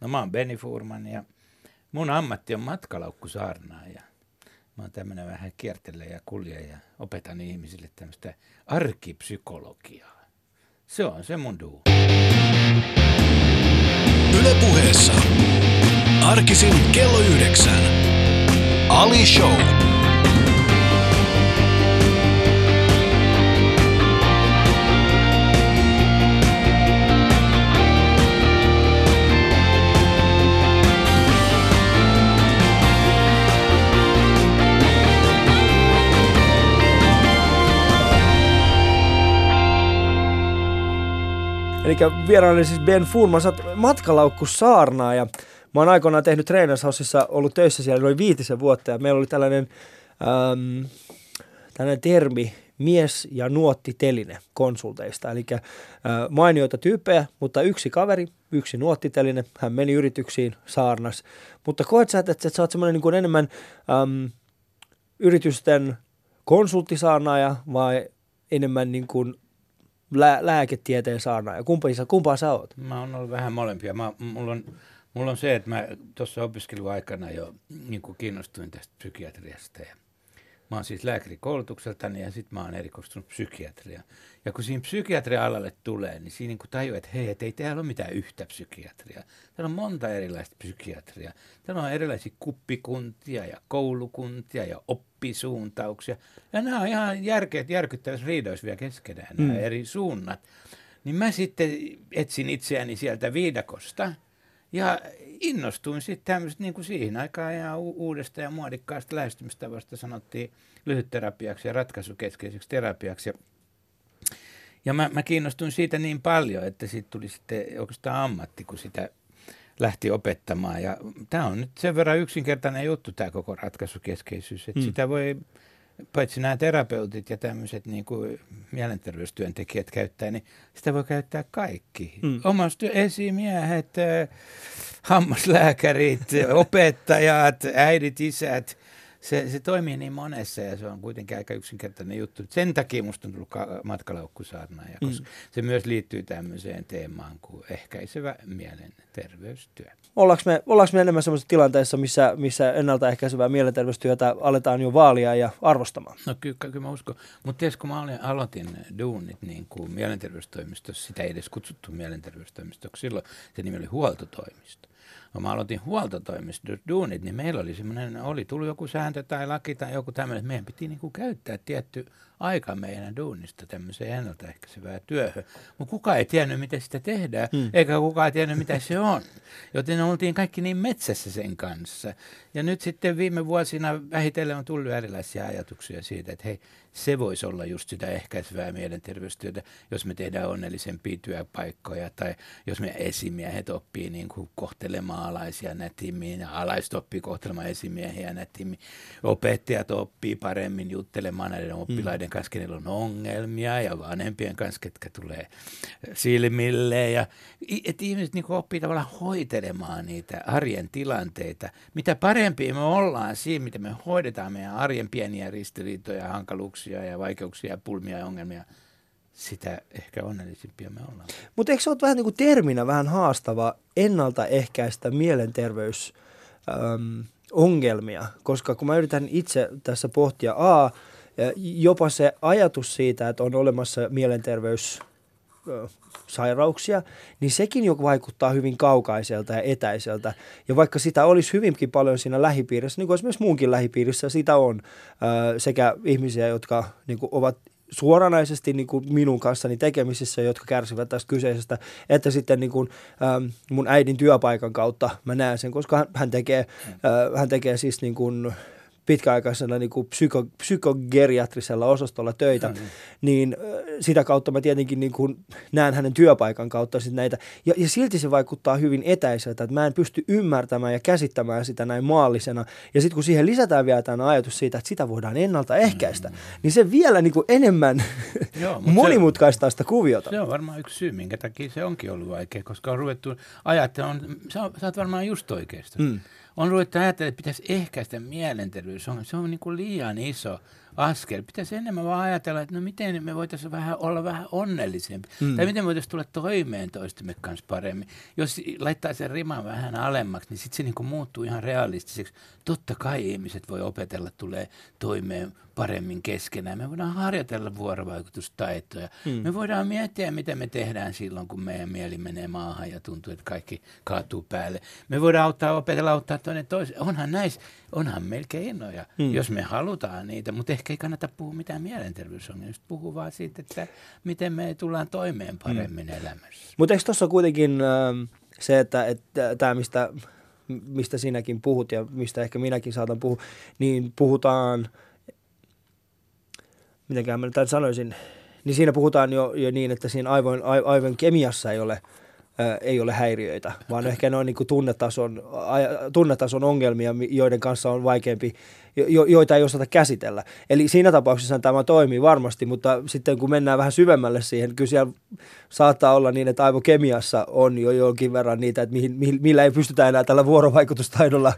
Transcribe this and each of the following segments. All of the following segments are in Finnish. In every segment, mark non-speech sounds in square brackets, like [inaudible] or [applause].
No mä oon Benny Furman ja mun ammatti on matkalaukkusaarnaaja. Mä oon tämmönen vähän kiertelee ja kulje ja opetan ihmisille tämmöistä arkipsykologiaa. Se on se mun duu. Yle puheessa. Arkisin kello yhdeksän. Ali Show. Eli vieraani siis Ben Fuhrman, sä oot matkalaukku saarnaa ja mä oon aikoinaan tehnyt Trainershausissa, ollut töissä siellä noin viitisen vuotta ja meillä oli tällainen, äm, tällainen termi mies- ja nuottiteline konsulteista. Eli äh, mainioita tyyppejä, mutta yksi kaveri, yksi nuottiteline, hän meni yrityksiin, saarnas. Mutta koet sä, että, että sä oot semmoinen niin enemmän äm, yritysten konsulttisaarnaaja vai enemmän niin kuin lää, lääketieteen saarnaaja? Kumpaa, kumpaa sä oot? Mä oon ollut vähän molempia. Mä, mulla, on, mulla on se, että mä tuossa opiskeluaikana jo niin kiinnostuin tästä psykiatriasta. Ja mä oon siis lääkärikoulutukseltani ja sitten mä oon erikoistunut psykiatria. Ja kun siinä psykiatria-alalle tulee, niin siinä niin tajuu, että hei, et ei täällä ole mitään yhtä psykiatria. Täällä on monta erilaista psykiatria. Täällä on erilaisia kuppikuntia ja koulukuntia ja oppisuuntauksia. Ja nämä on ihan järkeät, järkyttävässä riidoissa vielä keskenään, nämä mm. eri suunnat. Niin mä sitten etsin itseäni sieltä viidakosta ja innostuin sitten tämmöistä niin kuin siihen aikaan ihan u- uudesta ja muodikkaasta lähestymistavasta sanottiin lyhytterapiaksi ja ratkaisukeskeiseksi terapiaksi. Ja ja mä, mä kiinnostuin siitä niin paljon, että siitä tuli sitten oikeastaan ammatti, kun sitä lähti opettamaan. Ja tämä on nyt sen verran yksinkertainen juttu, tämä koko ratkaisukeskeisyys, että mm. sitä voi paitsi nämä terapeutit ja tämmöiset niin kuin mielenterveystyöntekijät käyttää, niin sitä voi käyttää kaikki. Mm. Omasta esimiehet, hammaslääkärit, [laughs] opettajat, äidit, isät, se, se toimii niin monessa ja se on kuitenkin aika yksinkertainen juttu. Sen takia musta on tullut matkalaukkusaarnaaja, koska mm. se myös liittyy tämmöiseen teemaan kuin ehkäisevä mielenterveystyö. Ollaanko me, ollaanko me enemmän sellaisessa tilanteessa, missä, missä ennaltaehkäisevää mielenterveystyötä aletaan jo vaalia ja arvostamaan? No kyllä, kyllä mä uskon. Mutta tietysti kun mä olin, aloitin duunit niin kuin mielenterveystoimistossa, sitä ei edes kutsuttu mielenterveystoimistoksi, silloin se nimi oli huoltotoimisto kun mä aloitin huoltotoimistossa duunit, niin meillä oli semmoinen, oli tullut joku sääntö tai laki tai joku tämmöinen, että meidän piti niin kuin käyttää tietty aika meidän duunista tämmöiseen ennaltaehkäisevään työhön. Mutta kukaan ei tiennyt, miten sitä tehdään, hmm. eikä kukaan tiennyt, mitä se on. Joten oltiin kaikki niin metsässä sen kanssa. Ja nyt sitten viime vuosina vähitellen on tullut erilaisia ajatuksia siitä, että hei, se voisi olla just sitä ehkäisevää mielenterveystyötä, jos me tehdään onnellisempia työpaikkoja tai jos me esimiehet oppii niin kuin kohtelemaan alaisia nätimmin ja alaiset oppii kohtelemaan esimiehiä nätimmin. Opettajat oppii paremmin juttelemaan näiden hmm. oppilaiden oppilaiden kanssa, kenellä on ongelmia ja vanhempien kanssa, ketkä tulee silmille. Ja, että ihmiset niin oppii tavallaan hoitelemaan niitä arjen tilanteita. Mitä parempi me ollaan siinä, miten me hoidetaan meidän arjen pieniä ristiriitoja, hankaluuksia ja vaikeuksia pulmia ja ongelmia, sitä ehkä onnellisimpia me ollaan. Mutta eikö se ole vähän niin kuin terminä vähän haastava ennaltaehkäistä mielenterveys... Ähm, ongelmia, koska kun mä yritän itse tässä pohtia, a, jopa se ajatus siitä, että on olemassa mielenterveys sairauksia, niin sekin jo vaikuttaa hyvin kaukaiselta ja etäiseltä. Ja vaikka sitä olisi hyvinkin paljon siinä lähipiirissä, niin kuin esimerkiksi muunkin lähipiirissä sitä on, sekä ihmisiä, jotka niin kuin ovat suoranaisesti niin kuin minun kanssani tekemisissä, jotka kärsivät tästä kyseisestä, että sitten niin kuin, mun äidin työpaikan kautta mä näen sen, koska hän tekee, hän tekee siis niin kuin pitkäaikaisella niin kuin psyko, psykogeriatrisella osastolla töitä, mm-hmm. niin sitä kautta mä tietenkin niin kuin näen hänen työpaikan kautta sit näitä. Ja, ja silti se vaikuttaa hyvin etäiseltä, että mä en pysty ymmärtämään ja käsittämään sitä näin maallisena. Ja sitten kun siihen lisätään vielä tämä ajatus siitä, että sitä voidaan ennaltaehkäistä, mm-hmm. niin se vielä niin kuin enemmän [laughs] Joo, monimutkaistaa sitä kuviota. Se on varmaan yksi syy, minkä takia se onkin ollut vaikea, koska on ruvettu ajattelemaan, sä, sä oot varmaan just oikeasta. Mm on ruvettu ajattelemaan, että pitäisi ehkäistä mielenterveys. Se on, se on niin kuin liian iso askel. Pitäisi enemmän vaan ajatella, että no miten me voitaisiin vähän olla vähän onnellisempi. Mm. Tai miten voitaisiin tulla toimeen toistemme kanssa paremmin. Jos laittaa sen riman vähän alemmaksi, niin sitten se niinku muuttuu ihan realistiseksi. Totta kai ihmiset voi opetella, tulee toimeen paremmin keskenään. Me voidaan harjoitella vuorovaikutustaitoja. Mm. Me voidaan miettiä, mitä me tehdään silloin, kun meidän mieli menee maahan ja tuntuu, että kaikki kaatuu päälle. Me voidaan auttaa, opetella auttaa toinen toisen. Onhan näissä, onhan meillä keinoja, mm. jos me halutaan niitä, mutta ehkä ei kannata puhua mitään mielenterveysongelmista. Puhua vaan siitä, että miten me tullaan toimeen paremmin mm. elämässä. Mutta eikö tuossa kuitenkin äh, se, että, että tämä, mistä, mistä sinäkin puhut ja mistä ehkä minäkin saatan puhua, niin puhutaan – mitenkään mä nyt sanoisin, niin siinä puhutaan jo, jo niin, että siinä aivoin, aivoin kemiassa ei ole, ää, ei ole häiriöitä, vaan ehkä ne on niin kuin tunnetason, tunnetason ongelmia, joiden kanssa on vaikeampi, jo, joita ei osata käsitellä. Eli siinä tapauksessa tämä toimii varmasti, mutta sitten kun mennään vähän syvemmälle siihen, kyllä siellä saattaa olla niin, että aivokemiassa on jo jonkin verran niitä, että mihin, millä ei pystytä enää tällä vuorovaikutustaidolla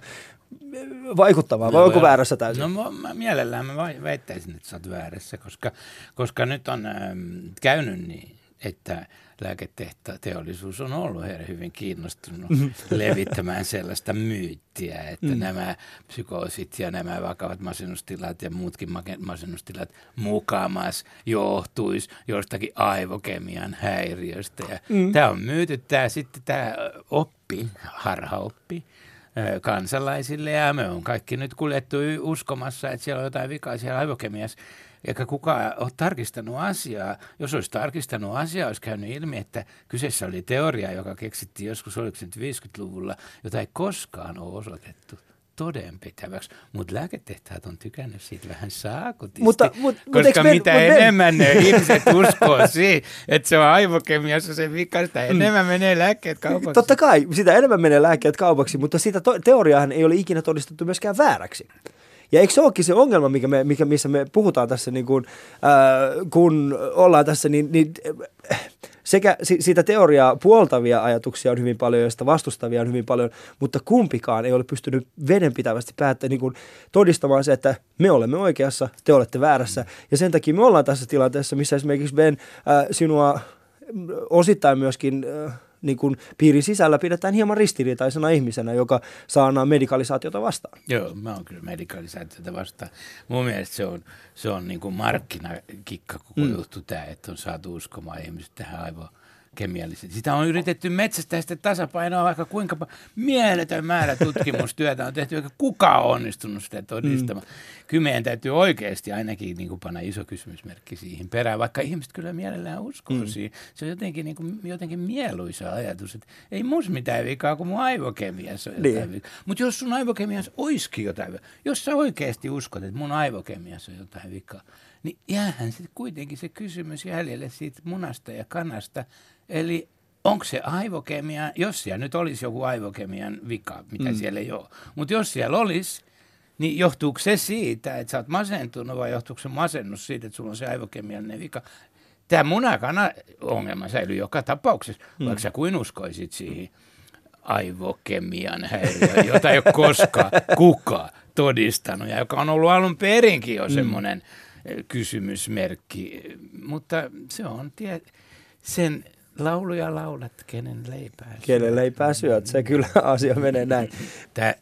vaikuttamaan, vai no, onko väärässä täysin? No mä, mielellään mä väittäisin, että sä oot väärässä, koska, koska nyt on ähm, käynyt niin, että lääketeollisuus on ollut heidän hyvin kiinnostunut mm-hmm. [laughs] levittämään sellaista myyttiä, että mm. nämä psykoosit ja nämä vakavat masennustilat ja muutkin masennustilat mukamas johtuisi jostakin aivokemian häiriöstä. Ja mm. Tämä on myyty, tämä sitten tämä oppi, harhaoppi, kansalaisille ja me on kaikki nyt kuljettu uskomassa, että siellä on jotain vikaa siellä aivokemiassa eikä kukaan ole tarkistanut asiaa. Jos olisi tarkistanut asiaa, olisi käynyt ilmi, että kyseessä oli teoria, joka keksittiin joskus, oliko se 50-luvulla, jota ei koskaan ole osoitettu todenpitäväksi, mutta lääketehtaat on tykännyt siitä vähän saakutisti, mutta, mutta, koska mutta mitä me, enemmän ne ihmiset uskoo [laughs] siihen, että se on aivokemiassa se vika, sitä mm. enemmän mm. menee lääkkeet kaupaksi. Totta kai, sitä enemmän menee lääkkeet kaupaksi, mutta sitä to- teoriaahan ei ole ikinä todistettu myöskään vääräksi. Ja eikö se olekin se ongelma, mikä me, mikä, missä me puhutaan tässä, niin kun, äh, kun ollaan tässä, niin, niin äh, sekä siitä teoriaa puoltavia ajatuksia on hyvin paljon ja sitä vastustavia on hyvin paljon, mutta kumpikaan ei ole pystynyt vedenpitävästi päättämään niin todistamaan se, että me olemme oikeassa, te olette väärässä. Ja sen takia me ollaan tässä tilanteessa, missä esimerkiksi Ben äh, sinua osittain myöskin äh, niin kuin piirin sisällä pidetään hieman ristiriitaisena ihmisenä, joka saa medikalisaatiota vastaan. Joo, mä oon kyllä medikalisaatiota vastaan. Mun mielestä se on, se on niin kuin markkinakikka koko mm. juttu tämä, että on saatu uskomaan ihmiset tähän aivoon kemiallisesti. Sitä on yritetty metsästää sitä tasapainoa vaikka kuinka mieletön määrä tutkimustyötä on tehty, eikä kukaan on onnistunut sitä todistamaan. Mm. Kyllä meidän täytyy oikeasti ainakin niin kuin panna iso kysymysmerkki siihen perään, vaikka ihmiset kyllä mielellään uskoo mm. siihen. Se on jotenkin, niin kuin, jotenkin mieluisa ajatus, että ei mus mitään vikaa, kun mun aivokemiassa on jotain niin. Mutta jos sun aivokemiassa olisikin jotain vikaa, jos sä oikeasti uskot, että mun aivokemiassa on jotain vikaa, niin jäähän sitten kuitenkin se kysymys jäljelle siitä munasta ja kanasta, Eli onko se aivokemia, jos siellä nyt olisi joku aivokemian vika, mitä mm. siellä ei ole, mutta jos siellä olisi, niin johtuuko se siitä, että sä oot masentunut vai johtuuko se masennus siitä, että sulla on se aivokemian vika? Tämä munakana-ongelma säilyy joka tapauksessa, mm. vaikka sä kuin uskoisit siihen aivokemian häiriöön, jota ei ole koskaan kukaan todistanut ja joka on ollut alun perinkin jo mm. semmoinen eh, kysymysmerkki. Mutta se on tie, sen Lauluja laulat, kenen leipää syöt. Kenen leipää syöt, se kyllä [laughs] asia menee näin. Tämä,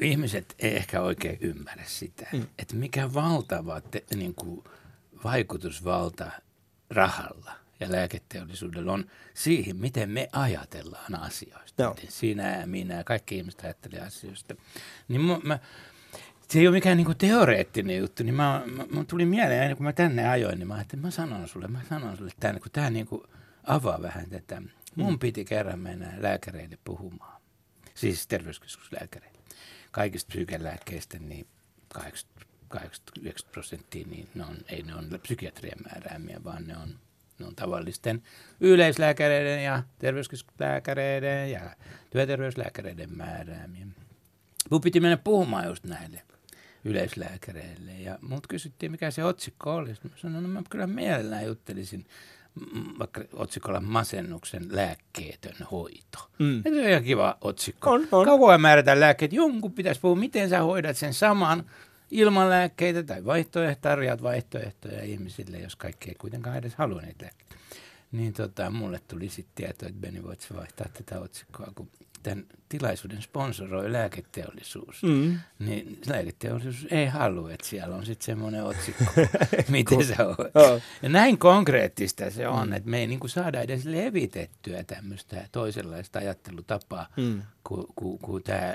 ihmiset ei ehkä oikein ymmärrä sitä, mm. että mikä valtava te, niin kuin, vaikutusvalta rahalla ja lääketeollisuudella on siihen, miten me ajatellaan asioista. No. Miten sinä ja minä ja kaikki ihmiset ajattelee asioista. Niin mä, mä, se ei ole mikään niinku teoreettinen juttu, niin mä, mä, mä tuli mieleen, kun mä tänne ajoin, niin mä ajattelin, mä sanon sulle, mä sanon sulle tämän, kun tämä niinku – avaa vähän tätä. Mun mm. piti kerran mennä lääkäreille puhumaan, siis terveyskeskuslääkäreille. Kaikista psykelääkkeistä niin 80 prosenttia, niin ne on, ei ne on psykiatrian määräämiä, vaan ne on, ne on tavallisten yleislääkäreiden ja terveyskeskuslääkäreiden ja työterveyslääkäreiden määräämiä. Mun piti mennä puhumaan just näille yleislääkäreille ja mut kysyttiin, mikä se otsikko oli. Mä sanoin, no mä kyllä mielellään juttelisin vaikka otsikolla masennuksen lääkkeetön hoito. Mm. Se on ihan kiva otsikko. On, on. Kauan määrätään lääkkeet. Jonkun pitäisi puhua, miten sä hoidat sen saman ilman lääkkeitä tai vaihtoehtoja, tarjoat vaihtoehtoja ihmisille, jos kaikki ei kuitenkaan edes halua niitä lääkkeitä. Niin tota, mulle tuli sitten tieto, että Beni voit vaihtaa tätä otsikkoa, kun tämän tilaisuuden sponsoroi lääketeollisuus. Mm. Niin lääketeollisuus ei halua, että siellä on sitten semmoinen otsikko, [laughs] miten se on. Oh. Ja näin konkreettista se on, mm. että me ei niinku saada edes levitettyä tämmöistä toisenlaista ajattelutapaa, mm. kun ku, ku tämä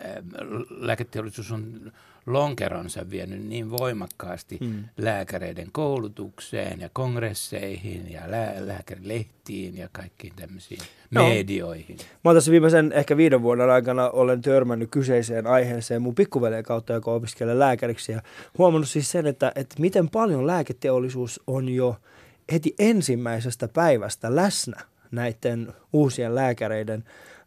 lääketeollisuus on lonkeronsa vienyt niin voimakkaasti mm. lääkäreiden koulutukseen ja kongresseihin ja lää- lääkärilehtiin ja kaikkiin tämmöisiin no. medioihin. Mä oon tässä viimeisen ehkä viiden vuoden aikana olen törmännyt kyseiseen aiheeseen mun pikkuveleen kautta, joka opiskelee lääkäriksi ja huomannut siis sen, että, että miten paljon lääketeollisuus on jo heti ensimmäisestä päivästä läsnä näiden uusien lääkäreiden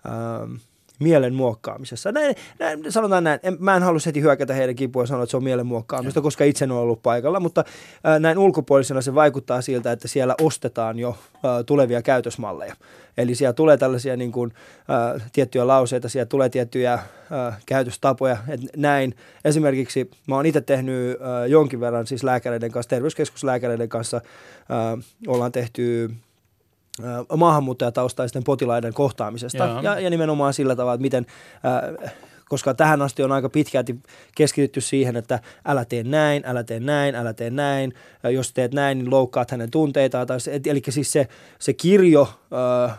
ähm, mielen muokkaamisessa. Näin, näin, sanotaan näin, en, mä en halua heti hyökätä heidän kipua ja sanoa, että se on mielen muokkaamista, koska itse en ole ollut paikalla, mutta ää, näin ulkopuolisena se vaikuttaa siltä, että siellä ostetaan jo ää, tulevia käytösmalleja. Eli siellä tulee tällaisia niin kuin, ää, tiettyjä lauseita, siellä tulee tiettyjä ää, käytöstapoja, että näin. Esimerkiksi mä oon itse tehnyt ää, jonkin verran siis lääkäreiden kanssa, terveyskeskuslääkäreiden kanssa, ää, ollaan tehty maahanmuuttajataustaisten potilaiden kohtaamisesta ja, ja nimenomaan sillä tavalla, että miten äh, koska tähän asti on aika pitkälti keskitytty siihen, että älä tee näin, älä tee näin, älä tee näin. Jos teet näin, niin loukkaat hänen tunteitaan. Tai se, eli siis se, se kirjo, äh,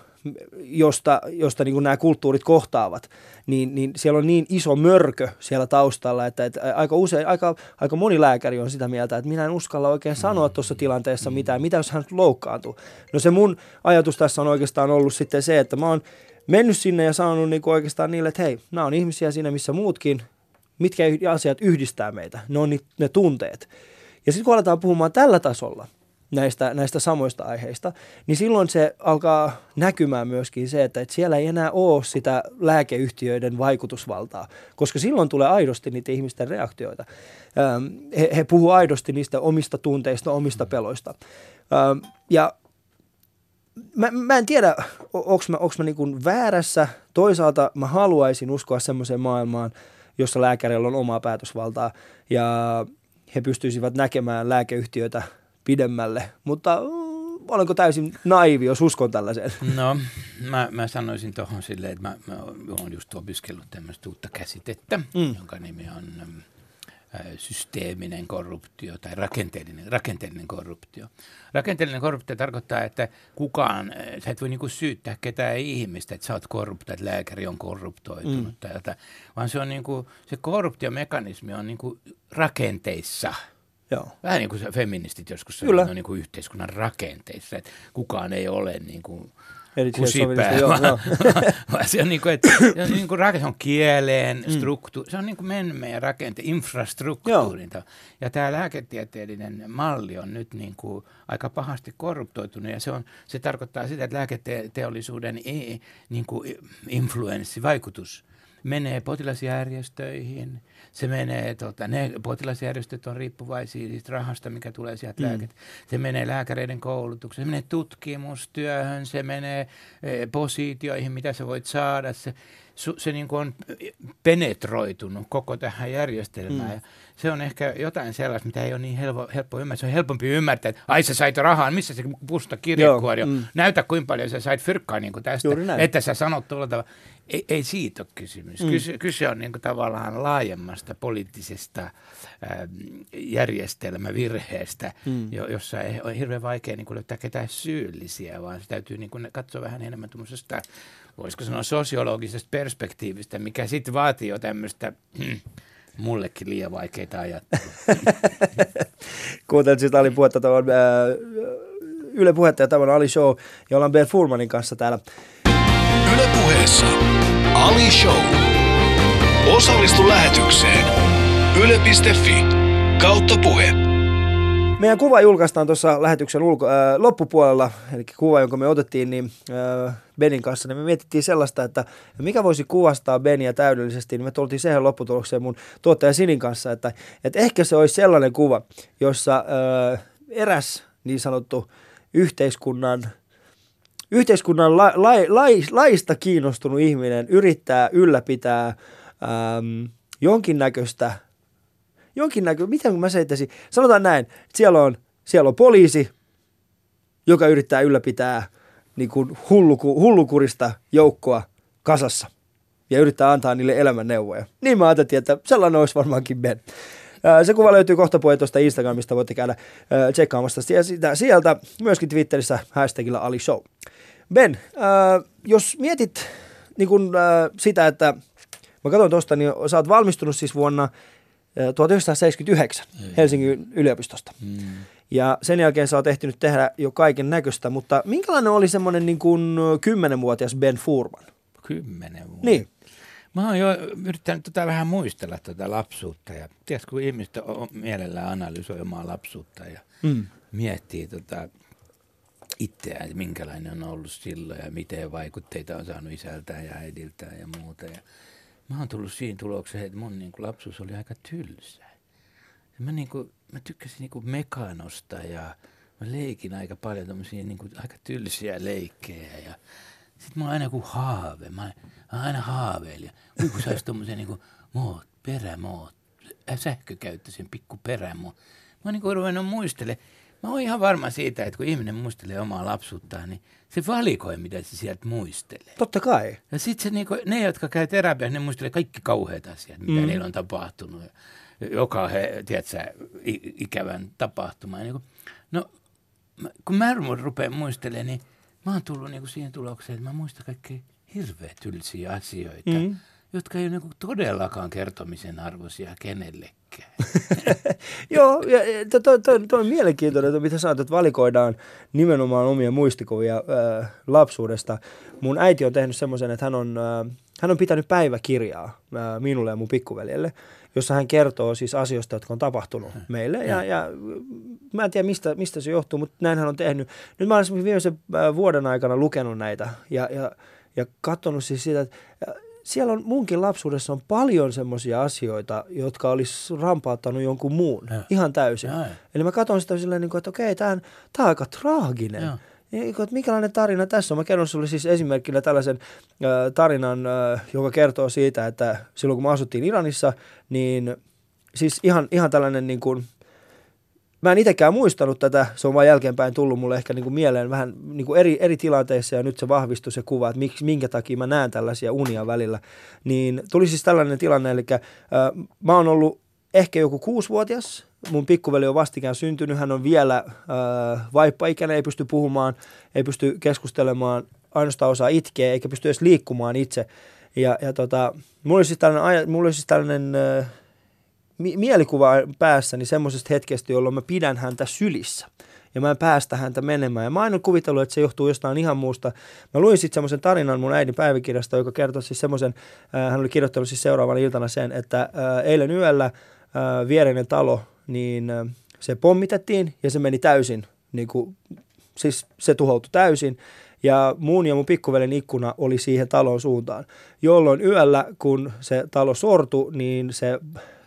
josta, josta niin nämä kulttuurit kohtaavat, niin, niin siellä on niin iso mörkö siellä taustalla, että, että aika, usein, aika, aika moni lääkäri on sitä mieltä, että minä en uskalla oikein sanoa tuossa tilanteessa mitään, mitä jos hän loukkaantuu. No se mun ajatus tässä on oikeastaan ollut sitten se, että mä oon mennyt sinne ja sanonut niin oikeastaan niille, että hei, nämä on ihmisiä siinä missä muutkin, mitkä asiat yhdistää meitä, ne on ne tunteet. Ja sitten kun aletaan puhumaan tällä tasolla – näistä, näistä samoista aiheista, niin silloin se alkaa näkymään myöskin se, että, että siellä ei enää ole sitä lääkeyhtiöiden vaikutusvaltaa, koska silloin tulee aidosti niitä ihmisten reaktioita. He, he puhuvat aidosti niistä omista tunteista, omista peloista. Ähm, ja mä, mä en tiedä, onko mä, onks mä niin väärässä. Toisaalta mä haluaisin uskoa semmoiseen maailmaan, jossa lääkärillä on omaa päätösvaltaa ja he pystyisivät näkemään lääkeyhtiöitä – pidemmälle, mutta mm, olenko täysin naivi, jos uskon tällaiseen? [laughs] No, mä, mä sanoisin tuohon silleen, että mä, mä oon just opiskellut tämmöistä uutta käsitettä, mm. jonka nimi on mm, systeeminen korruptio tai rakenteellinen, rakenteellinen korruptio. Rakenteellinen korruptio tarkoittaa, että kukaan, sä et voi niinku syyttää ketään ihmistä, että sä oot korrupto, että lääkäri on korruptoitunut mm. tai jotain, vaan se on niinku, se korruptiomekanismi on niinku rakenteissa – Joo. Vähän niin kuin feministit joskus sanoo niin kuin yhteiskunnan rakenteissa, että kukaan ei ole niin kuin kusipää, joo, joo. [laughs] se on niin kuin, että, se on, niin kuin rakenne, se on kieleen, mm. struktuuri, se on niin kuin meidän rakente, infrastruktuurin. Joo. Ja tämä lääketieteellinen malli on nyt niin kuin aika pahasti korruptoitunut ja se, on, se tarkoittaa sitä, että lääketeollisuuden niin kuin influenssivaikutus menee potilasjärjestöihin, se menee, tota, ne potilasjärjestöt on riippuvaisia siitä rahasta, mikä tulee sieltä mm. lääket. Se menee lääkäreiden koulutukseen, se menee tutkimustyöhön, se menee e, positioihin, mitä sä voit saada. Se, su, se niin kuin on penetroitunut koko tähän järjestelmään. Mm. se on ehkä jotain sellaista, mitä ei ole niin helppo, helppo ymmärtää. Se on helpompi ymmärtää, että ai sä sait rahaa, missä se pusta kirjekuori mm. Näytä kuinka paljon sä sait fyrkkaa niin kuin tästä, että sä sanot tuolla tavalla. Ei, ei siitä ole kysymys. Mm. Kyse, kyse on niin kuin tavallaan laajemmasta poliittisesta äh, järjestelmävirheestä, mm. jo, jossa ei ole hirveän vaikea niin kuin löytää ketään syyllisiä, vaan se täytyy niin kuin katsoa vähän enemmän tuommoisesta, voisiko sanoa sosiologisesta perspektiivistä, mikä sitten vaatii jo tämmöistä hmm, mullekin liian vaikeita ajattelua. [laughs] Kuuntelit siis Ali puhetta tuon äh, Yle puhetta ja tämä on Ali Show, ja ollaan Ben Furmanin kanssa täällä Ylepuheessa Ali Show. Osallistu lähetykseen yle.fi kautta puhe. Meidän kuva julkaistaan tuossa lähetyksen ulko, äh, loppupuolella, eli kuva, jonka me otettiin niin, äh, Benin kanssa, niin me mietittiin sellaista, että mikä voisi kuvastaa Benia täydellisesti, niin me tultiin siihen lopputulokseen mun tuottaja Sinin kanssa, että, että ehkä se olisi sellainen kuva, jossa äh, eräs niin sanottu yhteiskunnan yhteiskunnan la, la, la, laista kiinnostunut ihminen yrittää ylläpitää äm, jonkinnäköistä jonkinnäkö, miten mä seittäisin, sanotaan näin, että siellä on, siellä on poliisi, joka yrittää ylläpitää niin kuin hulluku, hullukurista joukkoa kasassa ja yrittää antaa niille elämänneuvoja. Niin mä ajattelin, että sellainen olisi varmaankin Ben. Se kuva löytyy kohta tuosta Instagramista, voitte käydä tsekkaamassa sitä sieltä, myöskin Twitterissä hashtagilla Ali Show. Ben, jos mietit niin kun, sitä, että mä katsoin tuosta, niin sä oot valmistunut siis vuonna 1979 Ei. Helsingin yliopistosta. Mm. Ja sen jälkeen sä oot ehtinyt tehdä jo kaiken näköistä, mutta minkälainen oli semmoinen niin kuin kymmenenvuotias Ben Furman? Kymmenen vuotta? Niin. Mä oon jo yrittänyt tätä vähän muistella tätä lapsuutta ja tiedätkö, kun ihmiset on mielellään analysoi omaa lapsuutta ja mm. miettii tota itseään, että minkälainen on ollut silloin ja miten vaikutteita on saanut isältään ja äidiltään ja muuta. Ja mä oon tullut siinä tulokseen, että mun niin kuin lapsuus oli aika tylsää. Mä, niin kuin, mä tykkäsin niin kuin mekanosta ja mä leikin aika paljon tämmöisiä niin kuin aika tylsiä leikkejä ja sitten mä oon aina kuin haave. Mä, mä aina haaveilin. Ui kun saisi tommosen niinku moot, perämoot, äh, sähkökäyttöisen pikku perämoot. Mä oon niinku ruvennut muistelemaan. Mä oon ihan varma siitä, että kun ihminen muistelee omaa lapsuuttaan, niin se valikoi, mitä se sieltä muistelee. Totta kai. Ja sitten se niinku, ne, jotka käy terapiassa, ne muistelee kaikki kauheat asiat, mitä mm. niillä on tapahtunut. Joka he, tiedätkö, ikävän tapahtuma. Niin no, kun mä rupean muistelemaan, niin mä oon tullut niinku siihen tulokseen, että mä muistan kaikki hirveän tylsiä asioita, mm. Jotka ei ole niinku todellakaan kertomisen arvoisia kenellekään. [laughs] Joo, ja tuo to, to, to on mielenkiintoinen, että mitä sä että valikoidaan nimenomaan omia muistikuvia äh, lapsuudesta. Mun äiti on tehnyt semmoisen, että hän on, äh, hän on pitänyt päiväkirjaa äh, minulle ja mun pikkuveljelle, jossa hän kertoo siis asioista, jotka on tapahtunut meille. Ja, ja mä en tiedä, mistä, mistä se johtuu, mutta näin hän on tehnyt. Nyt mä olen viimeisen vuoden aikana lukenut näitä ja, ja, ja katsonut siis sitä, että siellä on munkin lapsuudessa on paljon semmoisia asioita, jotka olisi rampauttanut jonkun muun ja. ihan täysin. Ja, ja. Eli mä katson sitä silleen, niin että okei, tämä on aika traaginen. Ja. Niin, että mikälainen tarina tässä on? Mä kerron sulle siis esimerkkinä tällaisen äh, tarinan, äh, joka kertoo siitä, että silloin kun me asuttiin Iranissa, niin siis ihan, ihan tällainen niin kuin, mä en itsekään muistanut tätä, se on vain jälkeenpäin tullut mulle ehkä niin kuin mieleen vähän niin kuin eri, eri tilanteissa ja nyt se vahvistui se kuva, että miksi, minkä takia mä näen tällaisia unia välillä. Niin tuli siis tällainen tilanne, eli äh, mä oon ollut ehkä joku kuusivuotias, mun pikkuveli on vastikään syntynyt, hän on vielä äh, vaippaikäinen, ei pysty puhumaan, ei pysty keskustelemaan, ainoastaan osaa itkeä, eikä pysty edes liikkumaan itse. Ja, ja tota, mulla oli siis tällainen, mulla oli siis tällainen äh, mi- mielikuva päässäni semmoisesta hetkestä, jolloin mä pidän häntä sylissä ja mä en päästä häntä menemään. Ja mä oon kuvitellut, että se johtuu jostain ihan muusta. Mä luin sitten semmoisen tarinan mun äidin päiväkirjasta, joka kertoo siis semmoisen, äh, hän oli kirjoittanut siis seuraavana iltana sen, että äh, eilen yöllä äh, viereinen talo, niin äh, se pommitettiin ja se meni täysin, niin kuin, siis se tuhoutui täysin. Ja muun ja mun pikkuvelen ikkuna oli siihen talon suuntaan, jolloin yöllä, kun se talo sortui, niin se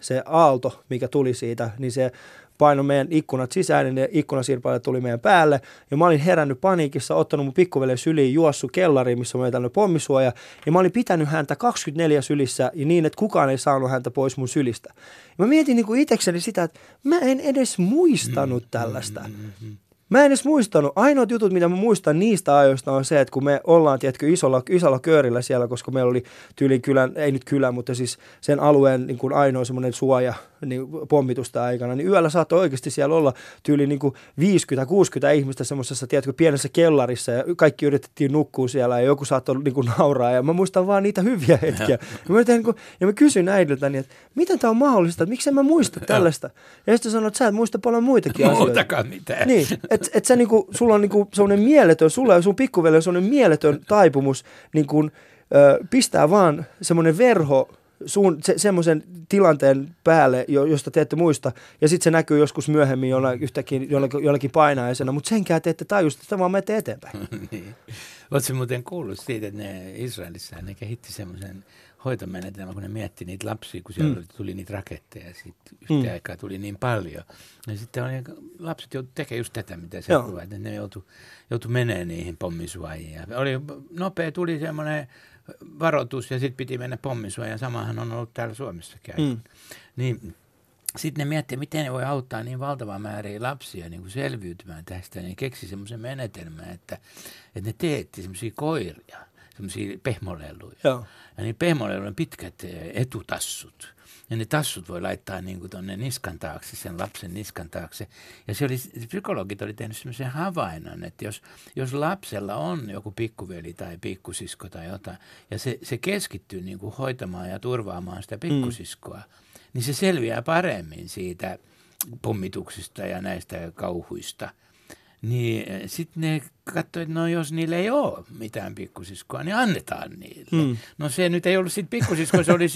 se aalto, mikä tuli siitä, niin se painoi meidän ikkunat sisään, niin ne ikkunasirpaleet tuli meidän päälle. Ja mä olin herännyt paniikissa, ottanut mun pikkuvelen syliin, juossut kellariin, missä on tällainen pommisuoja. Ja mä olin pitänyt häntä 24 sylissä ja niin, että kukaan ei saanut häntä pois mun sylistä. Ja mä mietin niin kuin itsekseni sitä, että mä en edes muistanut tällaista. Mm-hmm. Mä en edes muistanut. Ainoat jutut, mitä mä muistan niistä ajoista on se, että kun me ollaan, tiedätkö, isolla, isolla köörillä siellä, koska meillä oli tyylin kylän, ei nyt kylä, mutta siis sen alueen niin kuin ainoa semmoinen suoja niin pommitusta aikana, niin yöllä saattoi oikeasti siellä olla tyyli niin 50-60 ihmistä semmoisessa, tiedätkö, pienessä kellarissa ja kaikki yritettiin nukkua siellä ja joku saattoi niin kuin nauraa ja mä muistan vaan niitä hyviä hetkiä. Ja mä, tein, niin kuin, ja mä kysyin äidiltäni, että miten tämä on mahdollista, että miksi en mä muista tällaista. Ja sitten sanoin, että sä et muista paljon muitakin asioita. Muutakaan mitään. Niin, että et sä niinku, sulla on niinku semmoinen mieletön, sulla ja sun pikkuveli on semmoinen mieletön taipumus niin kuin, ö, pistää vaan semmoinen verho suun, se, semmoisen tilanteen päälle, jo, josta te ette muista, ja sitten se näkyy joskus myöhemmin jollakin, yhtäkin, jollakin, jollakin painajaisena, mutta senkään te ette tajusta, että vaan menette eteenpäin. [laughs] niin. Oletko muuten kuullut siitä, että ne Israelissa ne kehitti semmoisen hoitomenetelmän, kun ne mietti niitä lapsia, kun siellä mm. tuli niitä raketteja, ja sitten yhtä mm. aikaa tuli niin paljon. Ja sitten oli, lapset joutuivat tekemään just tätä, mitä sä kuvat, että ne joutuivat joutu menemään niihin pommisuojiin. Oli nopea, tuli semmoinen varoitus ja sitten piti mennä pommisuojaan. Samahan on ollut täällä Suomessakin. Mm. Niin, sitten ne miettii, miten ne voi auttaa niin valtavaa määriä lapsia niin kuin selviytymään tästä. Ne keksi semmoisen menetelmän, että, että ne teetti semmoisia koiria, semmoisia pehmoleluja. Joo. Ja niin pehmolelujen pitkät eh, etutassut. Ja ne tassut voi laittaa niin kuin tuonne niskan taakse, sen lapsen niskan taakse. Ja se oli, psykologit oli tehnyt semmoisen havainnon, että jos, jos lapsella on joku pikkuveli tai pikkusisko tai jotain, ja se, se keskittyy niin kuin hoitamaan ja turvaamaan sitä pikkusiskoa, mm. niin se selviää paremmin siitä pommituksista ja näistä kauhuista – niin eh, sitten ne katsoivat, että no jos niillä ei ole mitään pikkusiskoa, niin annetaan niille. Mm. No se nyt ei ollut sitten pikkusisko, se oli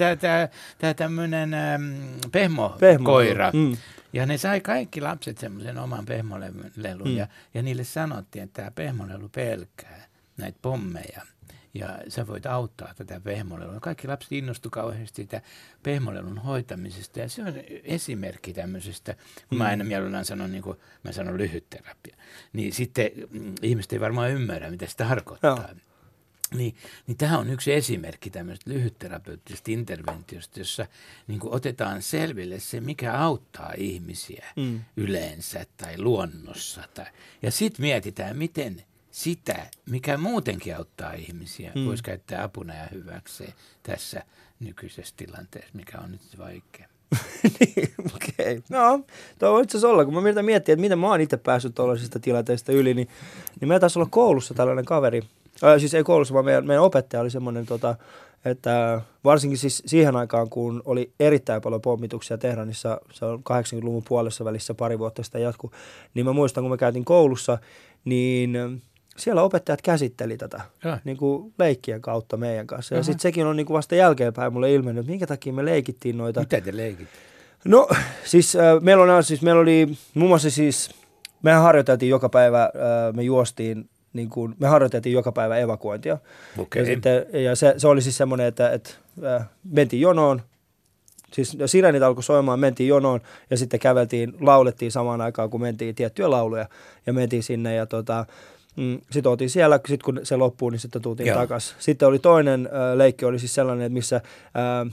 tämä tämmöinen ähm, pehmo, pehmo-koira. Mm. Ja ne sai kaikki lapset semmoisen oman pehmolelun mm. ja, ja niille sanottiin, että tämä pehmolelu pelkää näitä pommeja – ja sä voit auttaa tätä pehmolelua. Kaikki lapset innostu kauheasti sitä pehmolelun hoitamisesta ja se on esimerkki tämmöisestä, kun mm. mä aina mielellään sanon, niin kuin mä sanon lyhytterapia, niin sitten mm, ihmiset ei varmaan ymmärrä, mitä se tarkoittaa. Joo. Niin, niin tämä on yksi esimerkki tämmöisestä lyhytterapeuttisesta interventiosta, jossa niin otetaan selville se, mikä auttaa ihmisiä mm. yleensä tai luonnossa. Tai, ja sitten mietitään, miten – sitä, mikä muutenkin auttaa ihmisiä, mm. voisi käyttää apuna ja hyväkseen tässä nykyisessä tilanteessa, mikä on nyt vaikea. [laughs] niin, okei. Okay. No, tuo voi itse olla, kun mä mietin miettiä, että miten mä oon itse päässyt tuollaisista tilanteista yli, niin, niin meillä taisi olla koulussa tällainen kaveri. Äh, siis ei koulussa, vaan meidän, meidän opettaja oli semmoinen, tota, että varsinkin siis siihen aikaan, kun oli erittäin paljon pommituksia Tehranissa, se on 80-luvun puolessa välissä pari vuotta sitä jatku, niin mä muistan, kun me käytiin koulussa, niin siellä opettajat käsitteli tätä niin kuin leikkien kautta meidän kanssa. Ja sitten sekin on niin kuin vasta jälkeenpäin mulle ilmennyt, että minkä takia me leikittiin noita. Mitä te leikit? No siis, äh, meillä, on, siis meillä oli muun muassa siis, mehän harjoiteltiin joka päivä, äh, me juostiin niin kuin, me harjoiteltiin joka päivä evakuointia. Okay. Ja, sitten, ja se, se oli siis semmoinen, että, että äh, mentiin jonoon, siis sirenit alkoi soimaan, mentiin jonoon ja sitten käveltiin, laulettiin samaan aikaan, kun mentiin tiettyjä lauluja ja mentiin sinne ja tota, Mm, sitten oltiin siellä, sit kun se loppuu, niin sitten tultiin takaisin. Sitten oli toinen äh, leikki, oli siis sellainen, että missä äh,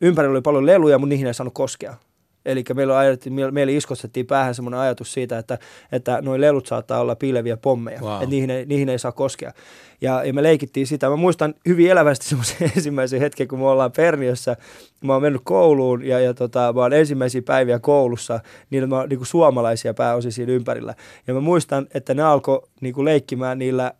ympärillä oli paljon leluja, mutta niihin ei saanut koskea. Eli meillä, meille iskostettiin päähän semmoinen ajatus siitä, että, että nuo lelut saattaa olla piileviä pommeja, wow. että niihin ei, niihin ei saa koskea. Ja, ja me leikittiin sitä. Mä muistan hyvin elävästi semmoisen [laughs] ensimmäisen hetken, kun me ollaan Perniössä. Mä oon mennyt kouluun ja, ja tota, mä oon ensimmäisiä päiviä koulussa, niin mä niin kuin suomalaisia pääosin siinä ympärillä. Ja mä muistan, että ne alkoi niin leikkimään niillä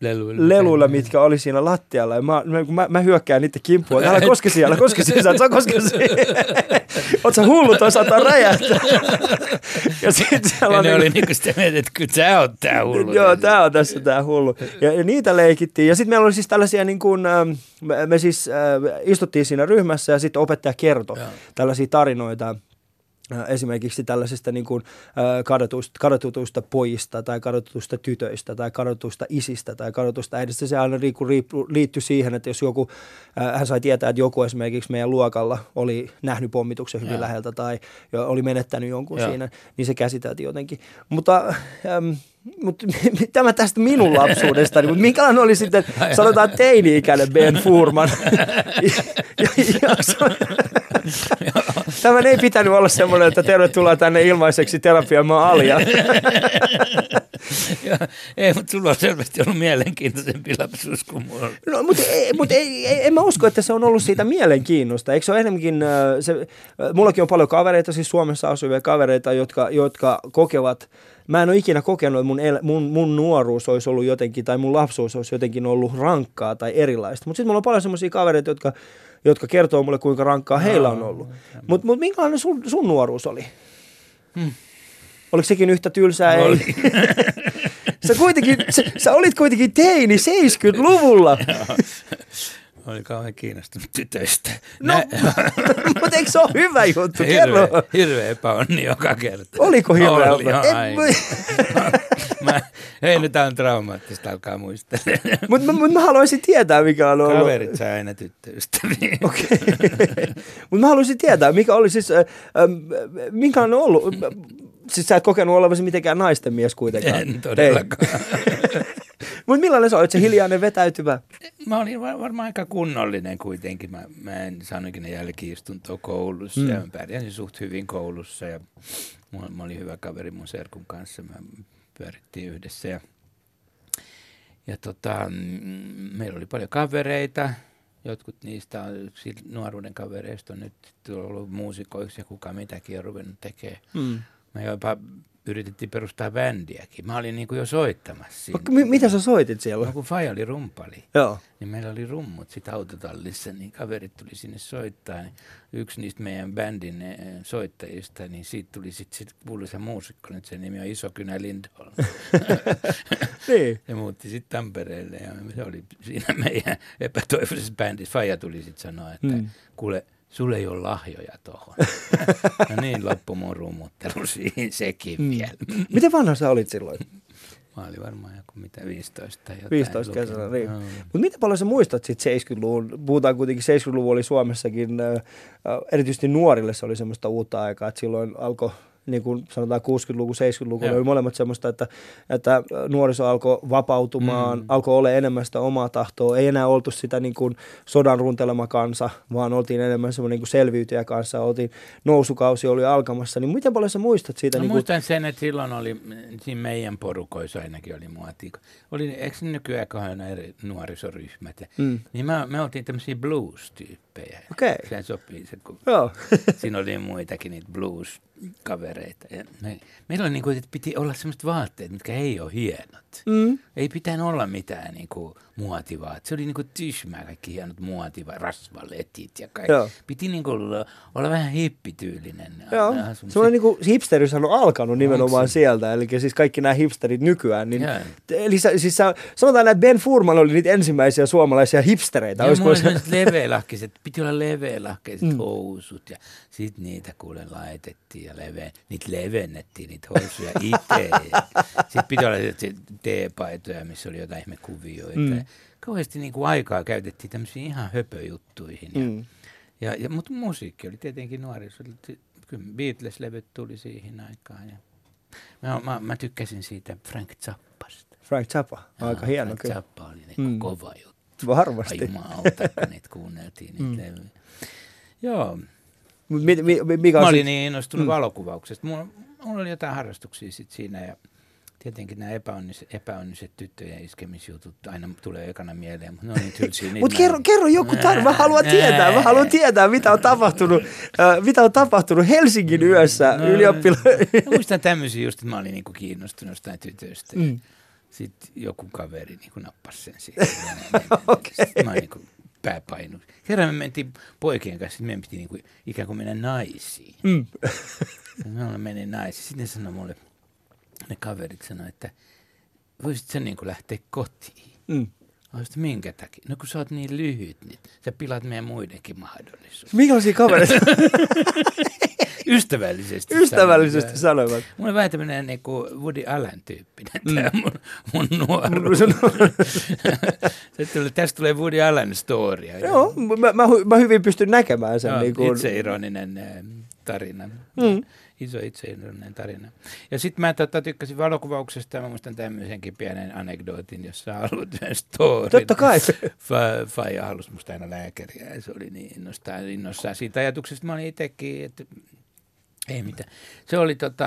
leluilla, leluilla mitkä oli siinä lattialla. Ja mä, mä, mä hyökkään niiden kimppuun, älä koske siellä, koske siellä, sä koske siellä. [laughs] Oot sä hullu, toi saattaa räjähtää. ja sitten siellä ja ne niin, oli niinku sitä mieltä, että kyllä sä oot tää hullu. Joo, tää on tässä tää hullu. Ja, ja niitä leikittiin. Ja sitten meillä oli siis tällaisia niin kuin, ähm, me, me siis äh, istuttiin siinä ryhmässä ja sitten opettaja kertoi tällaisia tarinoita esimerkiksi tällaisista niin kuin, äh, kadotuista, kadotuista pojista tai kadotuista tytöistä tai kadotuista isistä tai kadotusta äidistä. Se aina liittyy siihen, että jos joku, äh, hän sai tietää, että joku esimerkiksi meidän luokalla oli nähnyt pommituksen hyvin ja. läheltä tai oli menettänyt jonkun ja. siinä, niin se käsiteltiin jotenkin. Mutta mutta [laughs] tämä tästä minun lapsuudestani, mutta minkälainen oli sitten, [laughs] sanotaan teini-ikäinen Ben Furman. [laughs] Tämä ei pitänyt olla semmoinen, että tervetuloa tänne ilmaiseksi terapiamaan Alia. ei, mutta sulla on selvästi ollut mielenkiintoisempi lapsuus kuin mulla. No, mutta, ei, mutta ei, ei, en mä usko, että se on ollut siitä mielenkiinnosta. Eikö se ole enemmänkin, se, mullakin on paljon kavereita, siis Suomessa asuvia kavereita, jotka, jotka kokevat – mä en ole ikinä kokenut, että mun, el, mun, mun nuoruus olisi ollut jotenkin, tai mun lapsuus olisi jotenkin ollut rankkaa tai erilaista. Mutta sitten mulla on paljon semmoisia kavereita, jotka, jotka kertoo mulle, kuinka rankkaa heillä on ollut. Mutta mut minkälainen sun, sun nuoruus oli? Hmm. Oliko sekin yhtä tylsää? Oli. Ei? [laughs] sä, kuitenkin, sä, sä olit kuitenkin teini 70-luvulla. Oli kauhean kiinnostunut tytöistä. No, [laughs] mutta eikö se ole hyvä juttu? Hirveä, hirveä epäonni joka kerta. Oliko hirveä Oli, joo, [laughs] mä, hei, nyt on traumaattista, alkaa muistella. [laughs] Mutta mut mä haluaisin tietää, mikä on ollut. Kaverit saa aina tyttöystäviä. Okei. Okay. Mutta mä haluaisin tietää, mikä oli siis, äh, minkä on ollut, siis sä et kokenut olevasi mitenkään naisten mies kuitenkaan. En todellakaan. [laughs] Mutta millainen se olit se hiljainen vetäytyvä? Mä olin varmaan aika kunnollinen kuitenkin. Mä, mä en saanut ikinä jälkiistuntoa koulussa mm. ja mä pärjäsin suht hyvin koulussa ja mä, mä olin hyvä kaveri mun serkun kanssa. Mä pyörittiin yhdessä ja, ja tota, mm, meillä oli paljon kavereita. Jotkut niistä on nuoruuden kavereista on nyt ollut muusikoiksi ja kuka mitäkin on ruvennut tekemään. Mm. Mä jopa yritettiin perustaa bändiäkin. Mä olin niin kuin jo soittamassa siinä. M- mitä sä soitit siellä? No, kun Faja oli rumpali, Joo. niin meillä oli rummut sit autotallissa, niin kaverit tuli sinne soittaa. Niin yksi niistä meidän bändin eh, soittajista, niin siitä tuli sitten sit kuuluisa muusikko, nyt sen nimi on Isokynä Lindholm. [laughs] niin. [laughs] Se muutti sitten Tampereelle ja se oli siinä meidän epätoivoisessa bändissä. Faja tuli sitten sanoa, että mm. kuule, sulle ei ole lahjoja tuohon. [laughs] no niin, loppu mun rummuttelu [laughs] siihen sekin mm. vielä. Miten vanha sä olit silloin? Mä olin varmaan joku mitä 15 tai jotain. 15 kesällä, niin. No. Mutta miten paljon sä muistat sitten 70-luvun, puhutaan kuitenkin 70-luvun oli Suomessakin, äh, erityisesti nuorille se oli semmoista uutta aikaa, että silloin alkoi niin kuin sanotaan 60-luku, 70-luku, oli molemmat semmoista, että, että nuoriso alkoi vapautumaan, mm. alkoi olla enemmän sitä omaa tahtoa, ei enää oltu sitä niin kuin sodan runtelema kansa, vaan oltiin enemmän semmoinen niin selviytyjä kanssa, oltiin nousukausi oli alkamassa, niin miten paljon sä muistat siitä? No, niin kuin... muistan sen, että silloin oli, siinä meidän porukoissa ainakin oli muoti. Oli, eikö nykyään eri nuorisoryhmät? Mm. Niin me, me oltiin tämmöisiä blues-tyyppejä. Okay. Se sopii se, kun Joo. [laughs] siinä oli muitakin niitä blues kavereita. Ja me, meillä oli niin kuin, että piti olla sellaiset vaatteet, mitkä ei ole hienot. Mm. Ei pitänyt olla mitään niin kuin, muotivaat. Se oli niin kuin tyhmää, kaikki hienot muotiva, rasvaletit ja kaikki. Joo. Piti niin kuin olla, vähän hippityylinen. Joo. Se on niin kuin, hipsteryys on alkanut nimenomaan Onko sieltä. Eli siis kaikki nämä hipsterit nykyään. Niin, eli siis sanotaan, että Ben Furman oli niitä ensimmäisiä suomalaisia hipstereitä. Joo, mulla se... leveälahkeiset, piti olla leveälahkeiset mm. housut ja sitten niitä kuule laitettiin ja leve, niitä levennettiin, niitä housuja itse. [laughs] sitten piti olla teepaitoja, missä oli jotain ihmekuvioita. Mm. Kauheasti niin kuin aikaa käytettiin tämmöisiin ihan höpöjuttuihin. Ja, mm. ja, ja, mutta musiikki oli tietenkin nuoriso. Kyllä Beatles-levyt tuli siihen aikaan. Ja mä, mä, mä tykkäsin siitä Frank Zappasta. Frank Zappa, aika hieno Frank kyllä. Zappa oli niin mm. kova juttu. Varmasti. Ai jumalauta, kun niitä kuunneltiin niitä mm. levyjä. Joo. Mi, mi, mikä mä olin niin innostunut mm. valokuvauksesta. Mulla, mulla oli jotain harrastuksia sit siinä ja tietenkin nämä epäonniset, epäonniset tyttöjen iskemisjutut aina tulee ekana mieleen, mutta ne on niin tylsiä. mutta kerro, kerro joku tarve, mä haluan tietää, mä haluan tietää, mitä on tapahtunut, äh, mitä on tapahtunut Helsingin mm. yössä no, ylioppila... Mä muistan tämmöisiä just, että mä olin niinku kiinnostunut jostain tytöstä. Mm. Sitten joku kaveri niinku nappasi sen siitä. [laughs] okay. Sitten mä niinku pääpainu. Kerran me mentiin poikien kanssa, sitten meidän piti niinku ikään kuin mennä naisiin. Mm. me menin naisiin. Sitten ne sanoi mulle, ne kaverit sanoi, että voisit sä niin lähteä kotiin. Mm. Olisit, minkä takia? No kun sä oot niin lyhyt, niin sä pilat meidän muidenkin mahdollisuus. Minkälaisia kavereita? [laughs] Ystävällisesti Ystävällisesti sanoivat. Mulla on vähän tämmöinen niin kuin Woody Allen-tyyppinen mm. tämä mun, mun nuoruus. [laughs] tulee, tästä tulee Woody Allen storia. Joo, mä, mä, mä, hyvin pystyn näkemään sen. Joo, niin kuin... Itseironinen tarina. Mm iso itseinoinen tarina. Ja sitten mä tota, tykkäsin valokuvauksesta, mä muistan tämmöisenkin pienen anekdootin, jossa haluat yhden [laughs] story. Totta kai. Faija halusi musta aina lääkäriä ja se oli niin innostaan, innossaan siitä ajatuksesta. Mä olin itsekin, että ei mitään. Se oli tota,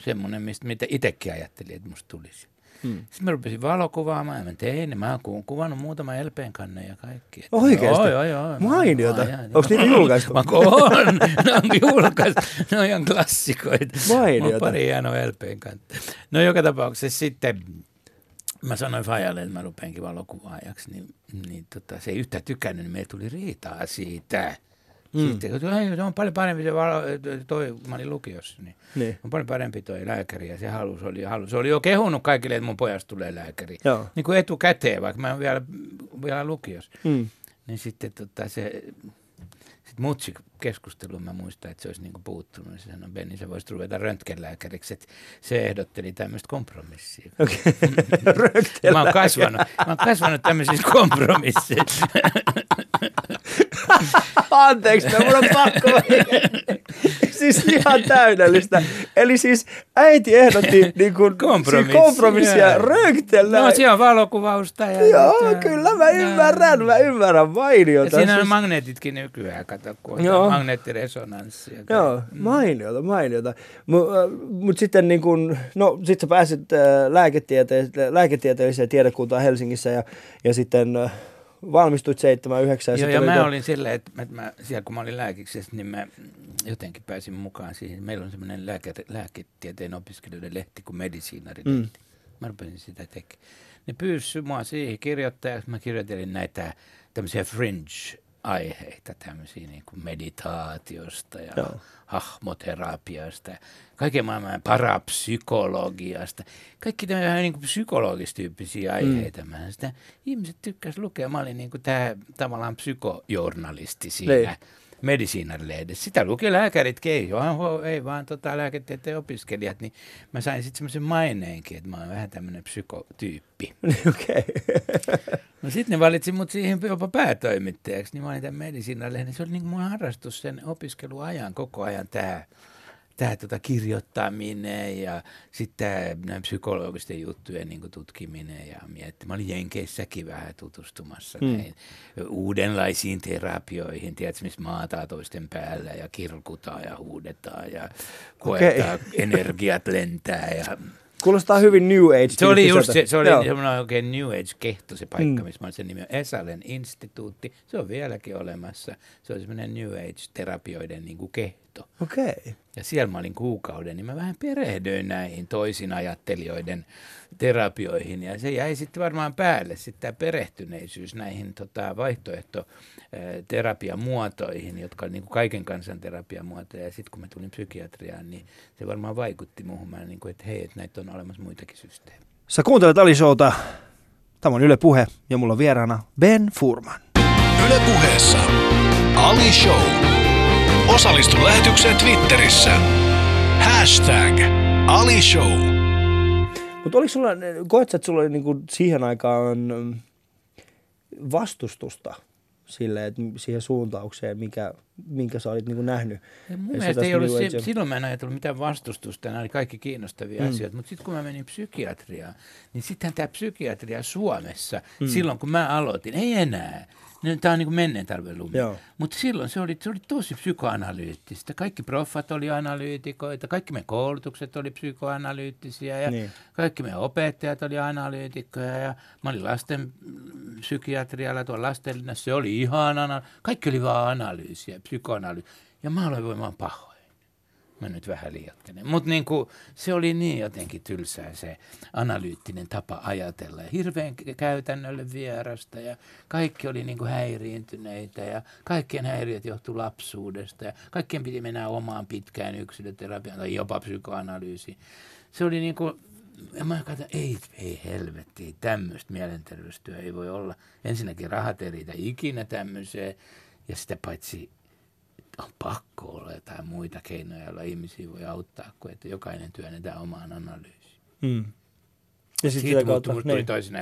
semmoinen, mistä, mitä itsekin ajattelin, että musta tulisi. Hmm. Sitten mä rupesin valokuvaamaan ja mä tein. Mä oon kuvannut muutama LPn kanne ja kaikki. Oikeasti? Joo, joo, joo. Mainiota. Onko niitä julkaistu? Mä on. ne on julkaistu. Ne on ihan klassikoita. Mainiota. Mä pari hienoa LPn kantta. No joka tapauksessa sitten mä sanoin Fajalle, että mä rupeankin valokuvaajaksi, niin, niin tota, se ei yhtään tykännyt, niin meillä tuli riitaa siitä. Mm. Sitten, se on paljon parempi se valo, toi, mä olin lukiossa, niin, niin. on paljon parempi toi lääkäri ja se halus oli, halus. Se oli jo kehunut kaikille, että mun pojasta tulee lääkäri. Joo. Niin kuin etukäteen, vaikka mä oon vielä, vielä lukiossa. Mm. Niin sitten tota, se, sitten mutsi keskusteluun mä muistan, että se olisi niinku puuttunut. Se sanoi, Benni, sä voisit ruveta röntgenlääkäriksi. Että se ehdotteli tämmöistä kompromissia. [laughs] Okay. [laughs] mä, oon kasvanut, mä oon kasvanut tämmöisissä kompromisseissa. [laughs] [laughs] Anteeksi, mä mun on pakko. [laughs] siis ihan täydellistä. Eli siis äiti ehdotti niin kuin, Kompromissi, kompromissia joo. No se on valokuvausta. Ja Joo, ja- kyllä mä ymmärrän, mä ymmärrän Ja mainiota. siinä on Siis- magneetitkin nykyään, kato, kun Joo. on magneettiresonanssi. ja Joo, kaikki. mainiota, mainiota. Mutta mut sitten niin kun, no sit sä pääsit äh, lääketiete- lääketieteelliseen tiedekuntaan Helsingissä ja, ja sitten äh, valmistuit 7 9 ja Joo, sitten ja oli mä tuo- olin silleen, että mä, mä, siellä kun mä olin lääkiksessä, niin mä jotenkin pääsin mukaan siihen. Meillä on semmoinen lääke, lääketieteen opiskelijoiden lehti kuin Medisiinarilehti. Mm. Mä rupesin sitä tekemään. Ne pyysi mua siihen kirjoittajaksi. Mä kirjoitelin näitä tämmöisiä fringe-aiheita, tämmöisiä niin kuin meditaatiosta ja Joo. Hahmoterapiasta, kaiken maailman parapsykologiasta. Kaikki tämä vähän niin kuin psykologistyyppisiä aiheita. Mm. Mä sitä, ihmiset tykkäs lukea. Mä olin niin kuin tämä tavallaan psykojournalisti siinä. Niin. Medisiinarlehdessä. Sitä luki lääkärit, ei, vaan, ei vaan tota, lääketieteen opiskelijat, niin mä sain sitten semmoisen maineenkin, että mä oon vähän tämmöinen psykotyyppi. [laughs] Okei. [laughs] No sitten ne valitsi mut siihen jopa päätoimittajaksi, niin mä olin tämän medisiinalehden. Se oli niin kuin mun harrastus sen opiskeluajan koko ajan tämä tää tota kirjoittaminen ja sitten näin psykologisten juttujen niin tutkiminen ja mietti. Mä olin Jenkeissäkin vähän tutustumassa Mm. näin uudenlaisiin terapioihin, tiedätkö, missä maataan toisten päällä ja kirkutaan ja huudetaan ja koetaan, okay. energiat lentää ja Kuulostaa hyvin New Age. se oli just se, se oli Joo. semmoinen oikein New Age-kehto se paikka, Mm. missä mä. Sen nimi on Esalen instituutti. Se on vieläkin olemassa. Se on semmoinen New Age-terapioiden niin kuin kehto. Okei. Ja siellä mä olin kuukauden, niin mä vähän perehdyin näihin toisin ajattelijoiden terapioihin. Ja se jäi sitten varmaan päälle, sitten tämä perehtyneisyys näihin tota, vaihtoehtoterapiamuotoihin, jotka on niin kuin kaiken kansan terapiamuotoja. Ja sitten kun mä tulin psykiatriaan, niin se varmaan vaikutti muuhun. Mä niin kuin, että hei, että näitä on olemassa muitakin systeemejä. Sä kuuntelet Ali Showta. Tämä on Yle Puhe ja mulla on vieraana Ben Furman. Yle puheessa Ali Show. Osallistu lähetykseen Twitterissä. Hashtag Ali Show. Mutta oliko sulla, koet sä, että sulla oli niinku siihen aikaan mm, vastustusta sille, että siihen suuntaukseen, mikä, minkä sä olit niinku nähnyt? Ja mun Ja mielestä ei ollut, Agea. silloin mä en ajatellut mitään vastustusta, nämä oli kaikki kiinnostavia Mm. asioita, mutta sitten kun mä menin psykiatriaan, niin sitten tämä psykiatria Suomessa, mm. silloin kun mä aloitin, ei enää. Tämä on niin kuin menneen talven lumi. Mutta silloin se oli, se oli tosi psykoanalyyttistä. Kaikki proffat oli analyytikoita, kaikki meidän koulutukset oli psykoanalyyttisiä ja Niin. niin. kaikki meidän opettajat oli analyytikkoja ja mä olin lasten mm, psykiatrialla tuolla lastenlinnassa. Se oli ihan ana- kaikki oli vaan analyysiä, psykoanalyysiä. Ja mä aloin voimaan pahoin. Mä nyt vähän liioittelen. Mutta niinku, se oli niin jotenkin tylsää se analyyttinen tapa ajatella. Ja hirveän käytännölle vierasta ja kaikki oli niinku häiriintyneitä ja kaikkien häiriöt johtu lapsuudesta. Ja kaikkien piti mennä omaan pitkään yksilöterapiaan tai jopa psykoanalyysiin. Se oli niinku, ja mä katsoin, ei, ei helvetti, tämmöistä mielenterveystyö ei voi olla. Ensinnäkin rahat ei riitä ikinä tämmöiseen ja sitä paitsi on pakko olla jotain muita keinoja, joilla ihmisiä voi auttaa, kuin että jokainen työnnetään omaan analyysiin. Mm. Ja sitten kautta, musta tuli niin. toisin.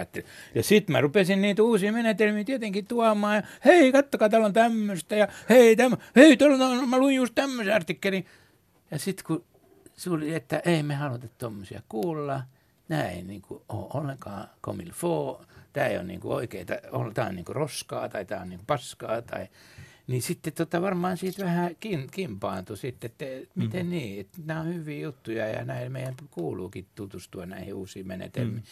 Ja sitten mä rupesin niitä uusia menetelmiä tietenkin tuomaan. Ja, hei, kattokaa, täällä on tämmöistä. Ja hei, tämmö, hei täällä on, mä luin just tämmöisen artikkelin. Ja sitten kun se oli, että ei me haluta tommosia kuulla. Nämä ei niin kuin, ole ollenkaan comme il faut. Tämä ei ole niin kuin oikeita, tämä on niin kuin roskaa tai tämä on niin kuin paskaa. Tai, niin sitten tota varmaan siitä vähän kin, kimpaantui sitten, että miten mm. niin, että nämä on hyviä juttuja ja näin meidän kuuluukin tutustua näihin uusiin menetelmiin. Mm.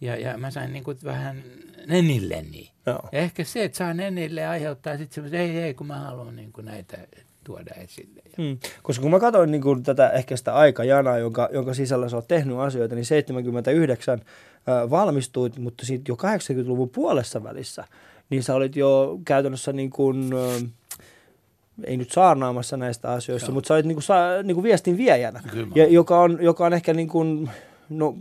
Ja, ja mä sain niin kuin vähän nenilleni. Joo. Ja ehkä se, että saa nenille aiheuttaa sitten semmoisen, ei, ei, kun mä haluan niin kuin näitä tuoda esille. Mm. Koska kun mä katsoin niin kuin tätä ehkä sitä aikajanaa, jonka, jonka sisällä sä oot tehnyt asioita, niin 79 äh, valmistuit, mutta sitten jo 80-luvun puolessa välissä, niin sä olit jo käytännössä niin kuin, äh, ei nyt saarnaamassa näistä asioista, Joo. mutta sä olit niin kuin, sa, niin kuin viestin viejänä, Kyllä ja, joka, on, joka on ehkä niin kuin, no,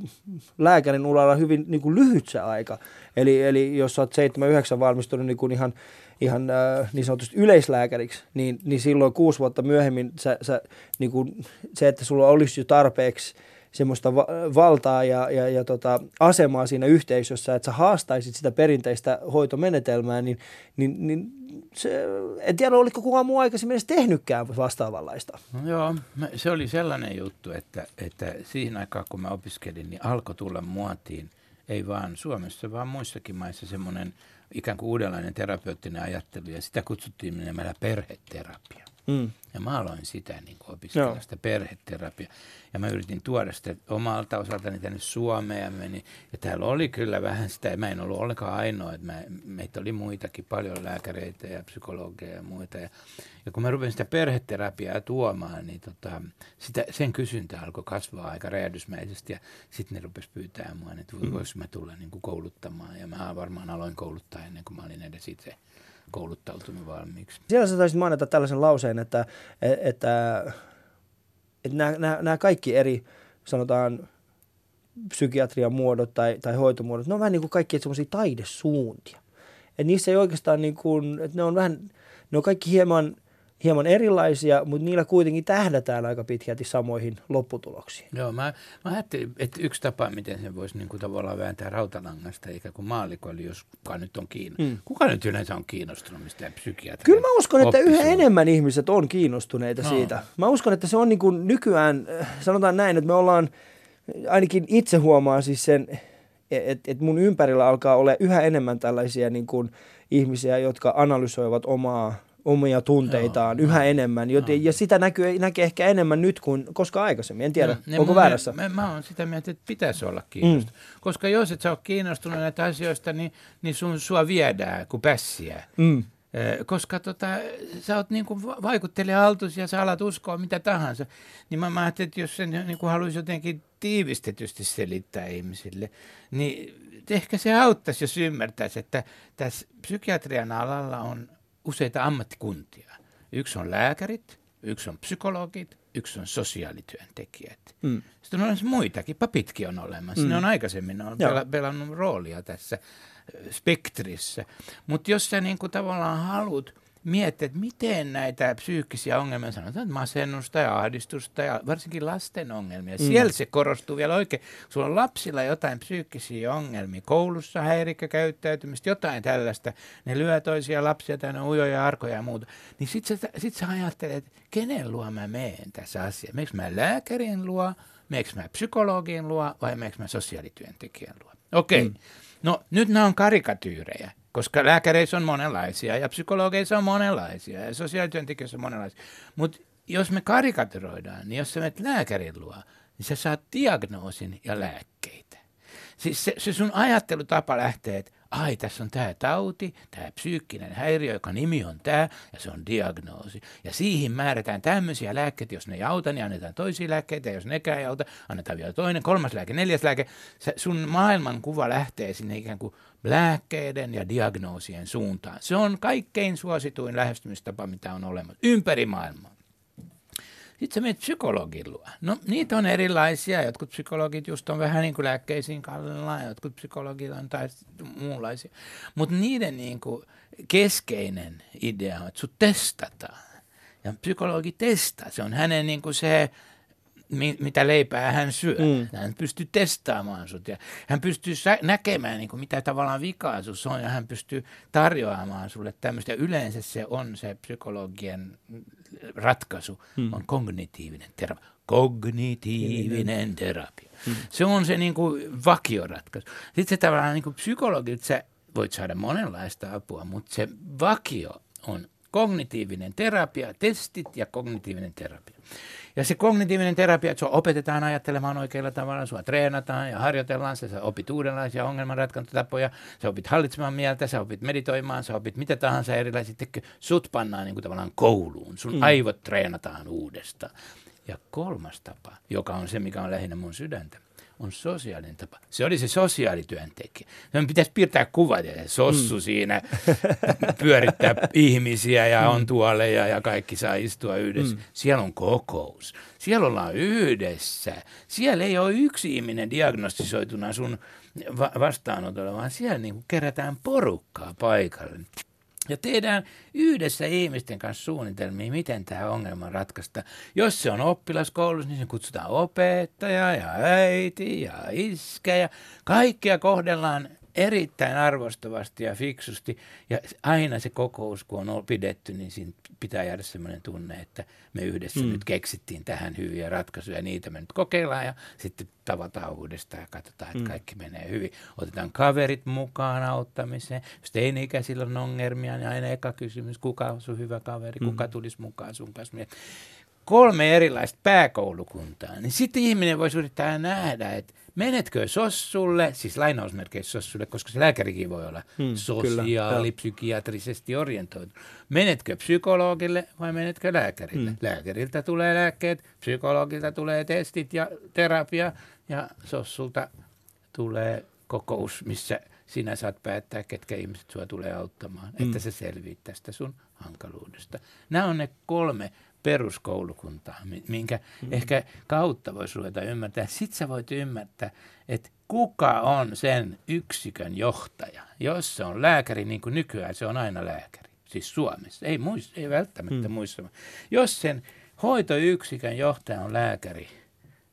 lääkärin uralla hyvin niin kuin lyhyt se aika. Eli, eli jos sä oot 79 valmistunut niin kuin ihan, ihan äh, niin sanotusti yleislääkäriksi, niin, niin silloin kuusi vuotta myöhemmin sä, sä, niin kuin, se, että sulla olisi jo tarpeeksi semmoista va- valtaa ja, ja, ja tota, asemaa siinä yhteisössä, että sä haastaisit sitä perinteistä hoitomenetelmää, niin, niin, niin se, en tiedä, oliko kukaan muu aikaisemmin edes tehnytkään vastaavanlaista. No joo, se oli sellainen juttu, että, että siihen aikaan kun mä opiskelin, niin alkoi tulla muotiin, ei vaan Suomessa, vaan muissakin maissa semmoinen ikään kuin uudenlainen terapeuttinen ajattelu, ja sitä kutsuttiin nimellä perheterapia. Mm. Ja mä aloin sitä niin opiskella, Joo. sitä perheterapiaa. Ja mä yritin tuoda sitä omalta osaltani tänne Suomeen ja meni. Ja täällä oli kyllä vähän sitä, mä en ollut ollenkaan ainoa, että mä, meitä oli muitakin, paljon lääkäreitä ja psykologeja ja muita. Ja, ja kun mä rupesin sitä perheterapiaa tuomaan, niin tota, sitä, sen kysyntä alkoi kasvaa aika räjähdysmäisesti. Ja sitten ne rupesi pyytää mua, että mm. voisi mä tulla niin kuin kouluttamaan. Ja mä varmaan aloin kouluttaa ennen kuin mä olin edes itse kouluttautunut valmiiksi. Siellä sä taisit mainita tällaisen lauseen, että, että, että nämä, nämä, nämä kaikki eri, sanotaan, psykiatrian muodot tai, tai hoitomuodot, ne on vähän niin kuin kaikki semmoisia taidesuuntia. että niissä ei oikeastaan niin kuin, että ne on vähän, ne on kaikki hieman – hieman erilaisia, mutta niillä kuitenkin tähdätään aika pitkälti samoihin lopputuloksiin. Joo, mä, mä ajattelin, että yksi tapa, miten sen voisi niin kuin tavallaan vääntää rautalangasta, eikä kuin maalliko, eli jos kuka nyt on kiinnostunut. Mm. Kuka nyt yleensä on kiinnostunut mistään psykiatrian Kyllä mä uskon, että yhä enemmän ihmiset on kiinnostuneita no. siitä. Mä uskon, että se on niin kuin nykyään, sanotaan näin, että me ollaan, ainakin itse huomaa siis sen, että et mun ympärillä alkaa olla yhä enemmän tällaisia niin kuin ihmisiä, jotka analysoivat omaa omia tunteitaan Joo, yhä enemmän. Joten. Ja sitä näkyy, näkee ehkä enemmän nyt kuin koskaan aikaisemmin. En tiedä, no, onko väärässä. Mä, mä oon sitä mieltä, että pitäisi olla kiinnostunut. Mm. Koska jos et sä ole kiinnostunut näitä asioista, niin, niin sun, sua viedään kuin pässiä. Mm. Koska tota, sä oot niinku vaikuttelija altus ja sä alat uskoa mitä tahansa, niin mä, mä ajattelin, että jos sen niinku haluaisi jotenkin tiivistetysti selittää ihmisille, niin ehkä se auttaisi, jos ymmärtäisi, että tässä psykiatrian alalla on useita ammattikuntia. Yksi on lääkärit, yksi on psykologit, yksi on sosiaalityöntekijät. Mm. Sitten on muitakin, papitkin on olemassa. Mm. Ne on aikaisemmin on pela, pelannut roolia tässä spektrissä. Mutta jos sä niinku tavallaan haluat miettiä, että miten näitä psyykkisiä ongelmia, sanotaan että masennusta ja ahdistusta ja varsinkin lasten ongelmia, mm. siellä se korostuu vielä oikein. Sulla on lapsilla jotain psyykkisiä ongelmia, koulussa häirikökäyttäytymistä, jotain tällaista, ne lyö toisia lapsia tänne ujoja, arkoja ja muuta, niin sit sä, sit sä ajattelet, että kenen luo mä meen tässä asiassa, meneekö mä lääkärin luo, meneekö mä psykologin luo vai meneekö mä sosiaalityöntekijän luo. Okei, okay. mm. no nyt nämä on karikatyyrejä koska lääkäreissä on monenlaisia ja psykologeissa on monenlaisia ja sosiaalityöntekijöissä on monenlaisia. Mutta jos me karikaturoidaan, niin jos sä menet lääkärin luo, niin sä saat diagnoosin ja lääkkeitä. Siis se, se sun ajattelutapa lähtee, että ai tässä on tämä tauti, tämä psyykkinen häiriö, joka nimi on tämä, ja se on diagnoosi. Ja siihen määrätään tämmöisiä lääkkeitä, jos ne ei auta, niin annetaan toisia lääkkeitä, ja jos nekään ei auta, annetaan vielä toinen, kolmas lääke, neljäs lääke. Se, sun maailmankuva lähtee sinne ikään kuin lääkkeiden ja diagnoosien suuntaan. Se on kaikkein suosituin lähestymistapa, mitä on olemassa ympäri maailmaa. Sitten sä menet psykologin luo. No niitä on erilaisia. Jotkut psykologit just on vähän niin kuin lääkkeisiin kallellaan, jotkut psykologit on taas muunlaisia. Mutta niiden niin kuin keskeinen idea on, että sut testataan. Ja psykologi testaa. Se on hänen niin kuin se mitä leipää hän syö. Mm. Hän pystyy testaamaan sut ja hän pystyy näkemään, niin kuin mitä tavallaan vikaa on ja hän pystyy tarjoamaan sulle tämmöistä. Ja yleensä se on se psykologien ratkaisu, mm. on kognitiivinen terapia. Kognitiivinen terapia. Mm. Se on se niin kuin vakioratkaisu. Sitten se tavallaan niin kuin psykologit, sä voit saada monenlaista apua, mutta se vakio on kognitiivinen terapia, testit ja kognitiivinen terapia. Ja se kognitiivinen terapia, että sua opetetaan ajattelemaan oikealla tavalla, sua treenataan ja harjoitellaan, sä, sä opit uudenlaisia ongelmanratkaisutapoja, sä opit hallitsemaan mieltä, sä opit meditoimaan, sä opit mitä tahansa erilaisia, sut pannaan niin kuin tavallaan kouluun, sun mm. aivot treenataan uudestaan. Ja kolmas tapa, joka on se, mikä on lähinnä mun sydäntä, on sosiaalinen tapa. Se oli se sosiaalityöntekijä. Me pitäisi piirtää kuvat ja sossu mm. siinä [laughs] pyörittää ihmisiä ja on mm. tuoleja ja kaikki saa istua yhdessä. Mm. Siellä on kokous. Siellä ollaan yhdessä. Siellä ei ole yksi ihminen diagnostisoituna sun va- vastaanotolla, vaan siellä niin kerätään porukkaa paikalle. Ja tehdään yhdessä ihmisten kanssa suunnitelmia, miten tämä ongelma ratkaista. Jos se on oppilaskoulussa, niin se kutsutaan opettaja ja äiti ja iskä ja kaikkia kohdellaan erittäin arvostavasti ja fiksusti. Ja aina se kokous, kun on pidetty, niin siinä pitää jäädä sellainen tunne, että me yhdessä mm. nyt keksittiin tähän hyviä ratkaisuja. Niitä me nyt kokeillaan ja sitten tavataan uudestaan ja katsotaan, että mm. kaikki menee hyvin. Otetaan kaverit mukaan auttamiseen. Jos teini-ikäisillä on ongelmia, niin aina eka kysymys, kuka on sun hyvä kaveri, mm. kuka tulisi mukaan sun kanssa kolme erilaista pääkoulukuntaa, niin sitten ihminen voisi yrittää nähdä, että menetkö sossulle, siis lainausmerkeissä sossulle, koska se lääkärikin voi olla hmm, sosiaalipsykiatrisesti orientoitu. Menetkö psykologille vai menetkö lääkärille? Hmm. Lääkäriltä tulee lääkkeet, psykologilta tulee testit ja terapia ja sossulta tulee kokous, missä sinä saat päättää, ketkä ihmiset sinua tulee auttamaan, hmm. että sä selviit tästä sun hankaluudesta. Nämä on ne kolme peruskoulukuntaa, minkä mm. ehkä kautta voisi ruveta ymmärtää. Sitten sä voit ymmärtää, että kuka on sen yksikön johtaja. Jos se on lääkäri, niin kuin nykyään se on aina lääkäri. Siis Suomessa, ei, muissa, ei välttämättä mm. muissa. Jos sen hoitoyksikön johtaja on lääkäri,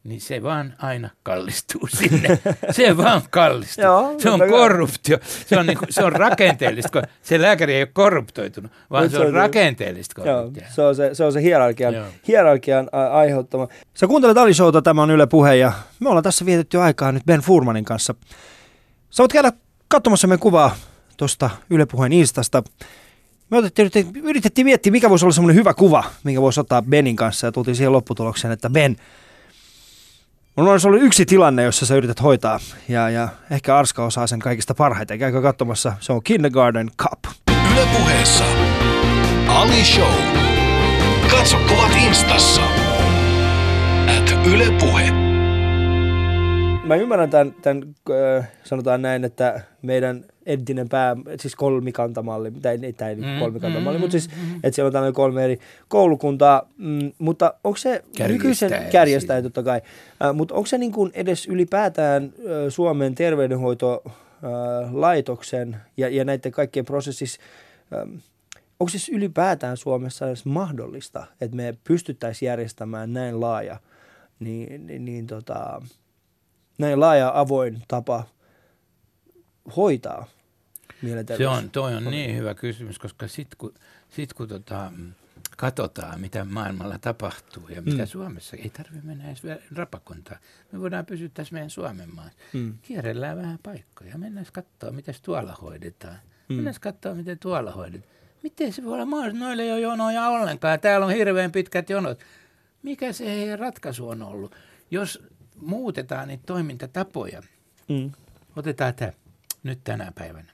niin se vaan aina kallistuu sinne. [laughs] Se vaan kallistuu. Joo, se on korruptio. Se on, niinku, se on rakenteellista. Se lääkäri ei ole korruptoitunut, vaan se on rakenteellista korruptio. Joo, se on se, se, on se hierarkian, hierarkian aiheuttama. Sä kuuntelet Ali Showta, tämä on Yle Puhe ja me ollaan tässä vietetty aikaa nyt Ben Furmanin kanssa. Sä voit käydä katsomassa meidän kuvaa tuosta Yle Puheen Instasta. Me otettiin, yritettiin miettiä, mikä voisi olla semmoinen hyvä kuva, mikä voisi ottaa Benin kanssa ja tultiin siihen lopputulokseen, että Ben – Mulla on ollut yksi tilanne, jossa sä yrität hoitaa, ja, ja ehkä Arska osaa sen kaikista parhaiten. Käykö katsomassa, se on Kindergarten Cup. Yle puheessa Ali Show. Katso kuvat instassa. At Yle Puhe. Mä ymmärrän tämän, tämän, sanotaan näin, että meidän entinen pää, siis kolmikantamalli, tai ei, tämä ei mm, kolmikantamalli, mm, mutta siis, mm, että siellä on tämmöinen kolme eri koulukuntaa, mm, mutta onko se nykyisen, kärjestäjä totta kai, äh, mutta onko se niin kuin edes ylipäätään äh, Suomen terveydenhoitolaitoksen ja, ja näiden kaikkien prosessissa, äh, onko siis ylipäätään Suomessa edes mahdollista, että me pystyttäisiin järjestämään näin laaja, niin, niin, niin tota, näin laaja avoin tapa hoitaa mielenterveys? Se on, toi on niin hyvä kysymys, koska sitten kun, sit kun tota, katsotaan, mitä maailmalla tapahtuu ja mitä mm. Suomessa, ei tarvitse mennä edes rapakontaan. Me voidaan pysyä tässä meidän Suomen maassa. Mm. Kierrellään vähän paikkoja, mennään katsoa, miten tuolla hoidetaan. Mm. Mennään katsoa, miten tuolla hoidetaan. Miten se voi olla mahdollista? Noille ei ole jonoja ollenkaan. Täällä on hirveän pitkät jonot. Mikä se heidän ratkaisu on ollut? Jos muutetaan niitä toimintatapoja, mm. otetaan tämä nyt tänä päivänä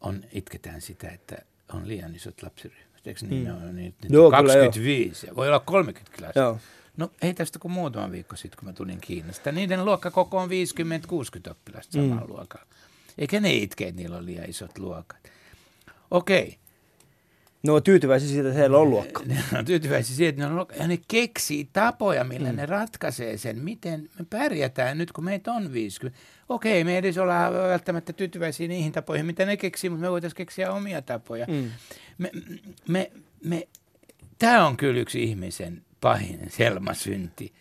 on, itketään sitä, että on liian isot lapsiryhmät. Eikö niin? Mm. On, niin, niin joo, 25 ja voi olla 30 klassia. Joo. No ei tästä kuin muutama viikko sitten, kun mä tulin Kiinasta. Niiden luokkakoko on 50-60 oppilasta samalla mm. luokalla. Eikä ne itke, että niillä on liian isot luokat. Okei, ne on tyytyväisiä siitä, että heillä on luokka. Ne on tyytyväisiä siitä, että ne on luokka. Ja ne keksii tapoja, millä mm. ne ratkaisee sen, miten me pärjätään nyt, kun meitä on 50. Okei, me ei edes olla välttämättä tyytyväisiä niihin tapoihin, mitä ne keksii, mutta me voitaisiin keksiä omia tapoja. Mm. Me, me, me, Tämä on kyllä yksi ihmisen pahin selmasynti.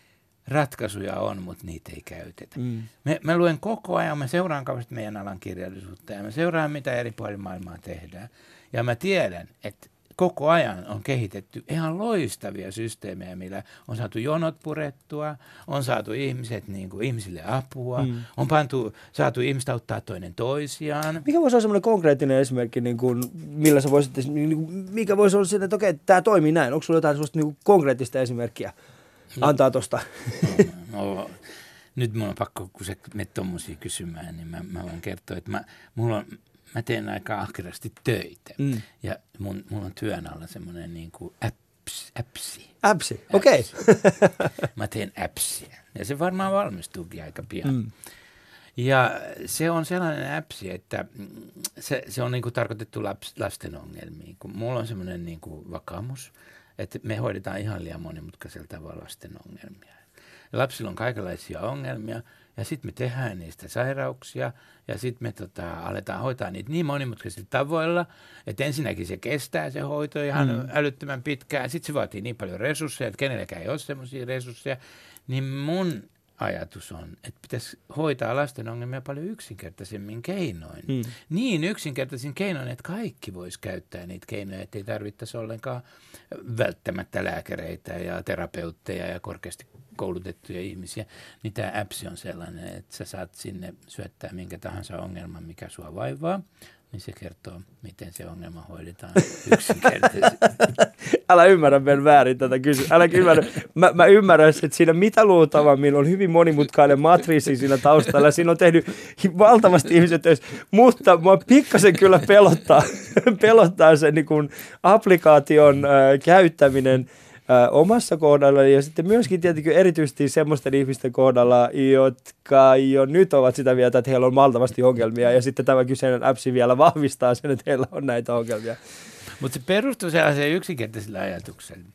Ratkaisuja on, mutta niitä ei käytetä. Mm. Me, mä luen koko ajan, mä seuraan kauheasti meidän alan kirjallisuutta ja mä seuraan, mitä eri puolilla maailmaa tehdään. Ja mä tiedän, että koko ajan on kehitetty ihan loistavia systeemejä, millä on saatu jonot purettua, on saatu ihmiset, niin kuin, ihmisille apua, mm. on pantu, saatu ihmiset auttaa toinen toisiaan. Mikä voisi olla semmoinen konkreettinen esimerkki, niin kuin, millä sä voisit, niin kuin, mikä voisi olla sitä, että okei, tämä toimii näin. Onko sulla jotain sellaista niin kuin konkreettista esimerkkiä no, antaa tuosta? No, no, nyt mun on pakko, kun sä menet tuommoisia kysymään, niin mä, mä voin kertoa, että mä, mulla on mä teen aika ahkerasti töitä. Mm. Ja mun, mun on työn alla semmoinen niin kuin apps, appsi. Appsi, okei. Okay. [laughs] mä teen appsia. Ja se varmaan valmistuukin aika pian. Mm. Ja se on sellainen appsi, että se, se on niin kuin tarkoitettu laps, lasten ongelmiin. Kun mulla on semmoinen niin kuin vakaumus, että me hoidetaan ihan liian monimutkaisella tavalla lasten ongelmia. Ja lapsilla on kaikenlaisia ongelmia ja sitten me tehdään niistä sairauksia ja sitten me tota, aletaan hoitaa niitä niin monimutkaisilla tavoilla, että ensinnäkin se kestää se hoito ihan mm. älyttömän pitkään. Sitten se vaatii niin paljon resursseja, että kenelläkään ei ole semmoisia resursseja. Niin mun ajatus on, että pitäisi hoitaa lasten ongelmia paljon yksinkertaisemmin keinoin. Mm. Niin yksinkertaisin keinoin, että kaikki voisi käyttää niitä keinoja, että ei tarvittaisi ollenkaan välttämättä lääkäreitä ja terapeutteja ja korkeasti koulutettuja ihmisiä. Niin tämä appsi on sellainen, että sä saat sinne syöttää minkä tahansa ongelman, mikä sua vaivaa niin se kertoo, miten se ongelma hoidetaan [laughs] yksinkertaisesti. Älä ymmärrä Ben väärin tätä kysymystä. Älä ymmärrä. Mä, mä ymmärrän, että siinä mitä luultavammin on hyvin monimutkainen matriisi siinä taustalla. Siinä on tehnyt valtavasti ihmiset töissä, mutta mua pikkasen kyllä pelottaa, [laughs] pelottaa se niin kuin applikaation äh, käyttäminen – omassa kohdalla ja sitten myöskin tietenkin erityisesti semmoisten ihmisten kohdalla, jotka jo nyt ovat sitä mieltä, että heillä on valtavasti ongelmia ja sitten tämä kyseinen appsi vielä vahvistaa sen, että heillä on näitä ongelmia. Mutta se perustuu sellaiseen yksinkertaiselle ajatukselle.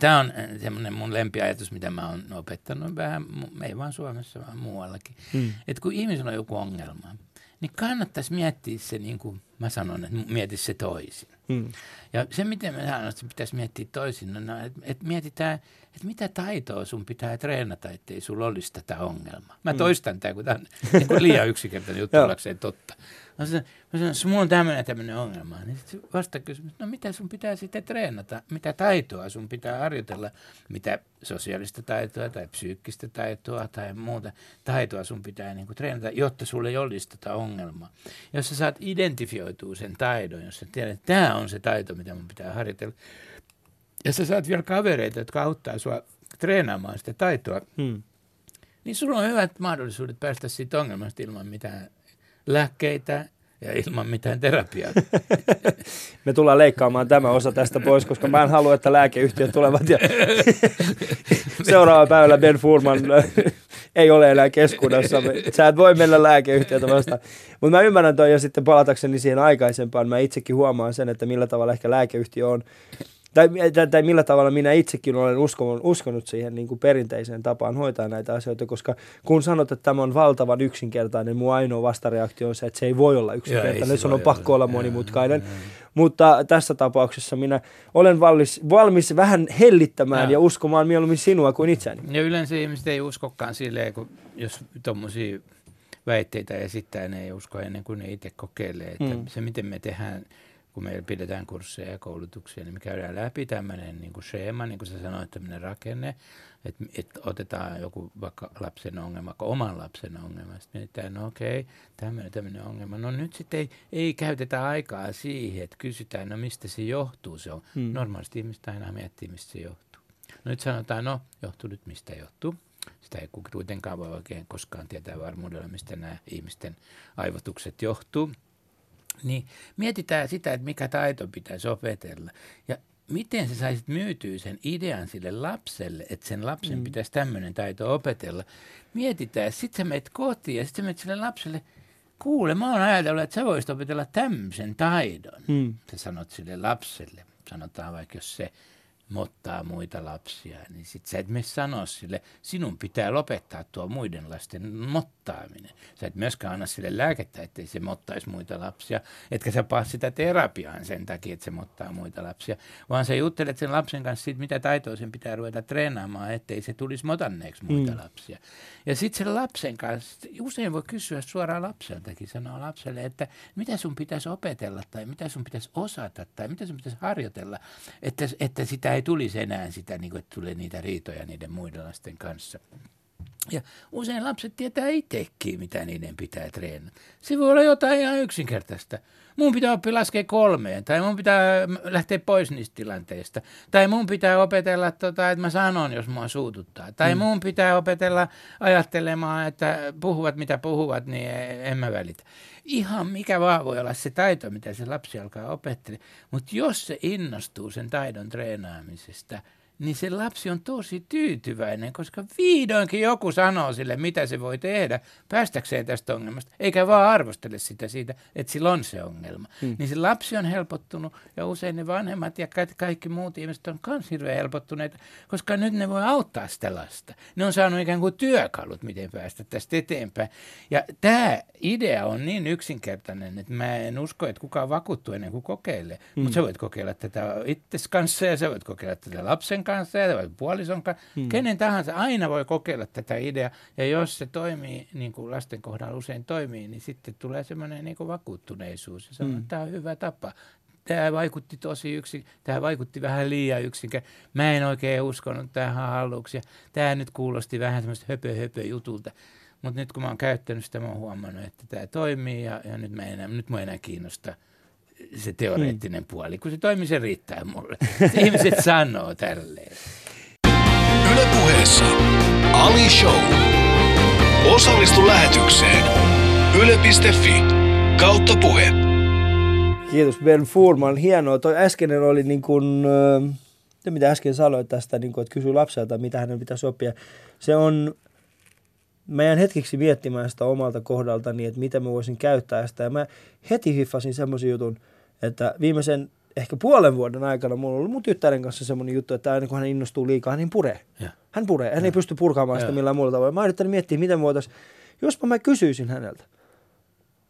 Tämä on semmoinen mun lempiajatus, mitä mä oon opettanut vähän, ei vaan Suomessa, vaan muuallakin. Hmm. Että kun ihmisellä on joku ongelma, niin kannattaisi miettiä se, niin kuin mä sanon, että mieti se toisin. Hmm. Ja se, miten mä sanon, että pitäisi miettiä toisin, no, no että et mietitään, että mitä taitoa sun pitää treenata, ettei sulla olisi tätä ongelmaa. Mä hmm. toistan tämä, kun tämä on [laughs] niin kuin liian yksinkertainen juttu [laughs] ollakseen totta. Mä sanon, mä sanon mulla on tämmöinen tämmöinen ongelma. Niin sitten vasta kysymys, no mitä sun pitää sitten treenata? Mitä taitoa sun pitää harjoitella? Mitä sosiaalista taitoa tai psyykkistä taitoa tai muuta taitoa sun pitää niin kuin treenata, jotta sulle ei olisi tätä ongelmaa. Jos sä saat identifioitua sen taidon, jos sä tiedät, että tämä on se taito, mitä mun pitää harjoitella. Ja sä saat vielä kavereita, jotka auttaa sua treenaamaan sitä taitoa. Hmm. Niin sulla on hyvät mahdollisuudet päästä siitä ongelmasta ilman mitään lääkkeitä ja ilman mitään terapiaa. [laughs] Me tullaan leikkaamaan tämä osa tästä pois, koska mä en halua, että lääkeyhtiöt tulevat ja [laughs] seuraava päivällä Ben Furman [laughs] ei ole enää keskuudessa. Sä et voi mennä lääkeyhtiötä vastaan. Mutta mä ymmärrän toi ja sitten palatakseni siihen aikaisempaan. Mä itsekin huomaan sen, että millä tavalla ehkä lääkeyhtiö on tai, tai, tai millä tavalla minä itsekin olen uskonut, uskonut siihen niin kuin perinteiseen tapaan hoitaa näitä asioita, koska kun sanot, että tämä on valtavan yksinkertainen, mun ainoa vastareaktio on se, että se ei voi olla yksinkertainen, se on pakko olla monimutkainen. Ja, ja, ja. Mutta tässä tapauksessa minä olen valmis, valmis vähän hellittämään ja, ja uskomaan mieluummin sinua kuin itseäni. Ja yleensä ihmiset ei uskokaan silleen, kun jos tuommoisia väitteitä esittää, ne ei usko ennen kuin ne itse kokeilee. Että mm. Se, miten me tehdään kun meillä pidetään kursseja ja koulutuksia, niin me käydään läpi tämmöinen niin kuin schema, niin kuin sä sanoit, tämmöinen rakenne, että, että otetaan joku vaikka lapsen ongelma, oman lapsen ongelma, sitten mietitään, no okei, tämmöinen, tämmöinen ongelma. No nyt sitten ei, ei käytetä aikaa siihen, että kysytään, no mistä se johtuu. Se on, hmm. Normaalisti ihmiset aina miettii, mistä se johtuu. No nyt sanotaan, no johtuu nyt mistä johtuu. Sitä ei kuitenkaan voi oikein koskaan tietää varmuudella, mistä nämä ihmisten aivotukset johtuu niin mietitään sitä, että mikä taito pitäisi opetella. Ja miten sä saisit myytyä sen idean sille lapselle, että sen lapsen mm. pitäisi tämmöinen taito opetella. Mietitään, sitten sä menet kotiin ja sitten sä menet sille lapselle, kuule, mä oon ajatellut, että sä voisit opetella tämmöisen taidon. Mm. Sä sanot sille lapselle, sanotaan vaikka jos se mottaa muita lapsia, niin sit sä et mene sanoa sille, sinun pitää lopettaa tuo muiden lasten mottaaminen. Sä et myöskään anna sille lääkettä, ettei se mottaisi muita lapsia, etkä sä paa sitä terapiaan sen takia, että se mottaa muita lapsia, vaan sä juttelet sen lapsen kanssa siitä, mitä taitoa sen pitää ruveta treenaamaan, ettei se tulisi motanneeksi muita mm. lapsia. Ja sitten sen lapsen kanssa, usein voi kysyä suoraan lapseltakin, sanoa lapselle, että mitä sun pitäisi opetella tai mitä sun pitäisi osata tai mitä sun pitäisi harjoitella, että, että sitä ei tulisi enää sitä, niin kuin, että tulee niitä riitoja niiden muiden lasten kanssa. Ja usein lapset tietää itsekin, mitä niiden pitää treenata. Se voi olla jotain ihan yksinkertaista. Mun pitää oppia laskea kolmeen, tai mun pitää lähteä pois niistä tilanteista. Tai mun pitää opetella, tota, että mä sanon, jos mua suututtaa. Tai mm. mun pitää opetella ajattelemaan, että puhuvat mitä puhuvat, niin en mä välitä. Ihan mikä vaan voi olla se taito, mitä se lapsi alkaa opettelemaan. Mutta jos se innostuu sen taidon treenaamisesta – niin se lapsi on tosi tyytyväinen, koska vihdoinkin joku sanoo sille, mitä se voi tehdä päästäkseen tästä ongelmasta, eikä vaan arvostele sitä siitä, että sillä on se ongelma. Hmm. Niin se lapsi on helpottunut ja usein ne vanhemmat ja kaikki muut ihmiset on myös hirveän helpottuneita, koska nyt ne voi auttaa sitä lasta. Ne on saanut ikään kuin työkalut, miten päästä tästä eteenpäin. Ja tämä idea on niin yksinkertainen, että mä en usko, että kukaan vakuuttuu ennen kuin kokeilee. Hmm. Mutta sä voit kokeilla tätä itses kanssa ja sä voit kokeilla tätä lapsen kanssa ja vai puolison kanssa. Hmm. Kenen tahansa aina voi kokeilla tätä ideaa. Ja jos se toimii, niin kuin lasten kohdalla usein toimii, niin sitten tulee semmoinen niin kuin vakuuttuneisuus. Ja sanoo, hmm. tämä on hyvä tapa. Tämä vaikutti tosi yksin, tämä vaikutti vähän liian yksinkä. Mä en oikein uskonut tähän halluksi. Ja tämä nyt kuulosti vähän semmoista höpö höpö jutulta. Mutta nyt kun mä oon käyttänyt sitä, mä oon huomannut, että tämä toimii ja, ja nyt, mä enää, nyt mä enää kiinnosta se teoreettinen hmm. puoli. Kun se toimii, se riittää mulle. Ihmiset [laughs] sanoo tälleen. Ylepuheessa Ali Show. Osallistu lähetykseen yle.fi kautta puhe. Kiitos Ben Furman. Hienoa. Toi äskeinen oli niin kuin, äh, mitä äsken sanoit tästä, niin kuin, että kysy lapselta, mitä hänen pitäisi oppia. Se on mä jään hetkeksi miettimään sitä omalta kohdaltani, että mitä mä voisin käyttää sitä. Ja mä heti hiffasin semmoisen jutun, että viimeisen ehkä puolen vuoden aikana mulla on ollut mun tyttären kanssa semmoinen juttu, että aina kun hän innostuu liikaa, niin puree. Ja. Hän puree. Hän ja. ei pysty purkaamaan sitä millään muulla tavalla. Mä yrittänyt miettiä, miten voitaisiin, jospa mä kysyisin häneltä,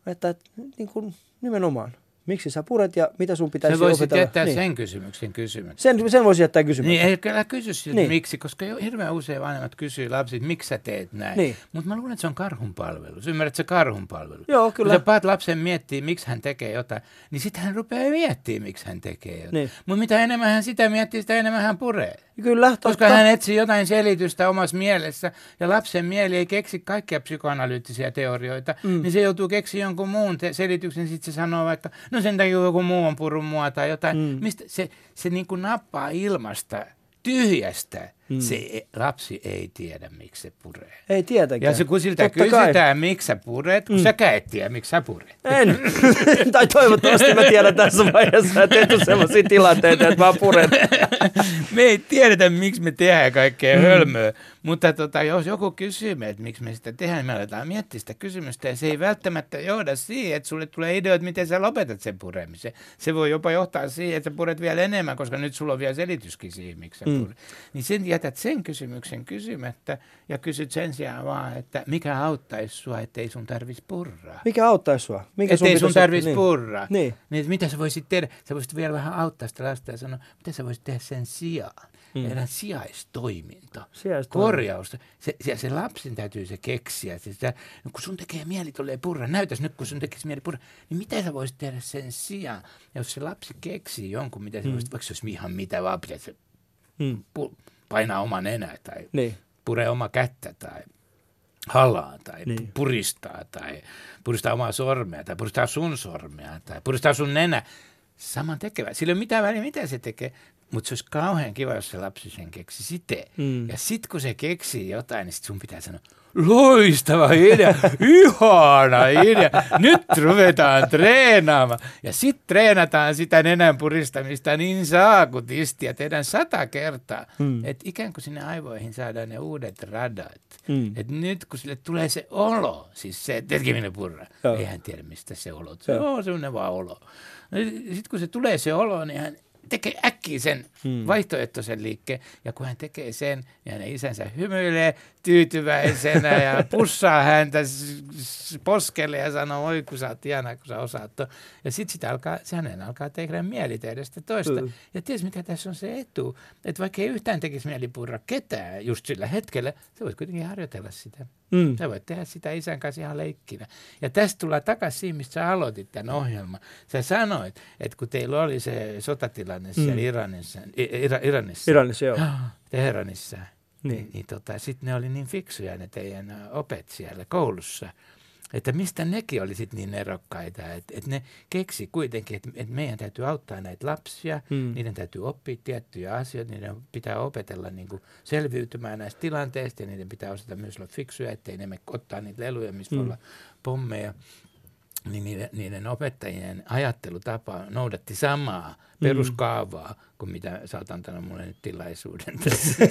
että, että niin kuin nimenomaan, miksi sä puret ja mitä sun pitäisi opetella. Se voisi jättää niin. sen kysymyksen kysymyksen. Sen, sen voisi jättää kysymyksen. Niin, älä kysy siltä niin. miksi, koska jo hirveän usein vanhemmat kysyy lapsit, miksi sä teet näin. Niin. Mutta mä luulen, että se on karhunpalvelus. Ymmärrät se karhunpalvelus? Joo, kyllä. Kun sä paat lapsen miettiä, miksi hän tekee jotain, niin sitten hän rupeaa miettimään, miksi hän tekee jotain. Niin. Mutta mitä enemmän hän sitä miettii, sitä enemmän hän puree. Kyllä, totta. Koska hän etsii jotain selitystä omassa mielessä ja lapsen mieli ei keksi kaikkia psykoanalyyttisiä teorioita, mm. niin se joutuu keksiä jonkun muun te- selityksen. Sitten se sanoo vaikka, no sen takia joku muu on purun mua tai jotain. Mm. Mistä se, se niin kuin nappaa ilmasta tyhjästä mm. se lapsi ei tiedä, miksi se puree. Ei tietenkään. Ja se, kun siltä Totta kysytään, kai. miksi sä puret, kun mm. sä et tiedä, miksi sä puret. En. [laughs] tai toivottavasti mä tiedän tässä vaiheessa, että et ole sellaisia tilanteita, että mä puren. [laughs] me ei tiedetä, miksi me tehdään kaikkea mm. hölmöä, mutta tota, jos joku kysyy meiltä, miksi me sitä tehdään, niin me aletaan miettiä sitä kysymystä, ja se ei välttämättä johda siihen, että sulle tulee ideoita, miten sä lopetat sen puremisen. Se voi jopa johtaa siihen, että sä puret vielä enemmän, koska nyt sulla on vielä selityskin siihen, miksi sä mm. puret. Niin sen jätät sen kysymyksen kysymättä ja kysyt sen sijaan vaan, että mikä auttaisi sua, ettei sun tarvitsisi purraa. Mikä auttaisi sua? Mikä ettei sun, sun tarvitsisi niin. purraa. Niin. niin. mitä sä voisit tehdä? Sä voisit vielä vähän auttaa sitä lasta ja sanoa, mitä sä voisit tehdä sen sijaan. Mm. Elän sijaistoiminto, sijaistoiminto. korjaus. Se, se, se lapsen täytyy se keksiä. Se, sitä, no kun sun tekee mieli tulee purra, näytäs nyt kun sun tekisi mieli purra, niin mitä sä voisit tehdä sen sijaan? Ja jos se lapsi keksii jonkun, mitä se mm. voisi, vaikka se olisi ihan mitä vaan, pitäisi mm. pu, painaa oma nenä tai niin. puree oma kättä tai halaa tai niin. puristaa tai puristaa omaa sormea tai puristaa sun sormea tai puristaa sun nenä. Saman tekevä. Sillä ei ole mitään väliä, mitä se tekee. Mutta se olisi kauhean kiva, jos se lapsi sen keksi sitten. Mm. Ja sitten kun se keksii jotain, niin sit sun pitää sanoa, loistava idea, ihana idea, nyt ruvetaan treenaamaan. Ja sitten treenataan sitä nenän puristamista niin saakutisti ja tehdään sata kertaa, mm. että ikään kuin sinne aivoihin saadaan ne uudet radat. Mm. Että nyt kun sille tulee se olo, siis se tekeminen purra, Joo. ei hän tiedä mistä se olo, se on semmoinen vaan olo. No, sitten kun se tulee se olo, niin hän tekee äkkiä sen hmm. vaihtoehtoisen liikkeen. Ja kun hän tekee sen, niin hänen isänsä hymyilee tyytyväisenä ja [laughs] pussaa häntä poskelle ja sanoo, oi kun sä oot ihana, kun sä osaat. Ja sitten sitä alkaa, se hänen alkaa tehdä mieli tehdä sitä toista. Hmm. Ja ties mikä tässä on se etu, että vaikka ei yhtään tekisi mieli purra ketään just sillä hetkellä, sä voit kuitenkin harjoitella sitä. Mm. Sä voit tehdä sitä isän kanssa ihan leikkinä. Ja tästä tullaan takaisin siihen, mistä sä aloitit tämän ohjelman. Sä sanoit, että kun teillä oli se sotatilanne mm. Iranissa, Ira, Iranissa, Iranissa joo. [gasps] Teheranissa, niin, niin, niin tota, sitten ne oli niin fiksuja ne teidän opet siellä koulussa – että mistä nekin oli sitten niin erokkaita, että, että ne keksi kuitenkin, että, että meidän täytyy auttaa näitä lapsia, mm. niiden täytyy oppia tiettyjä asioita, niiden pitää opetella niin kuin selviytymään näistä tilanteista ja niiden pitää osata myös olla fiksuja, ettei ne me ottaa niitä leluja, missä mm. olla pommeja. Niin niiden, niiden opettajien ajattelutapa noudatti samaa peruskaavaa kuin mitä sä oot antanut mulle nyt tilaisuuden [laughs] tässä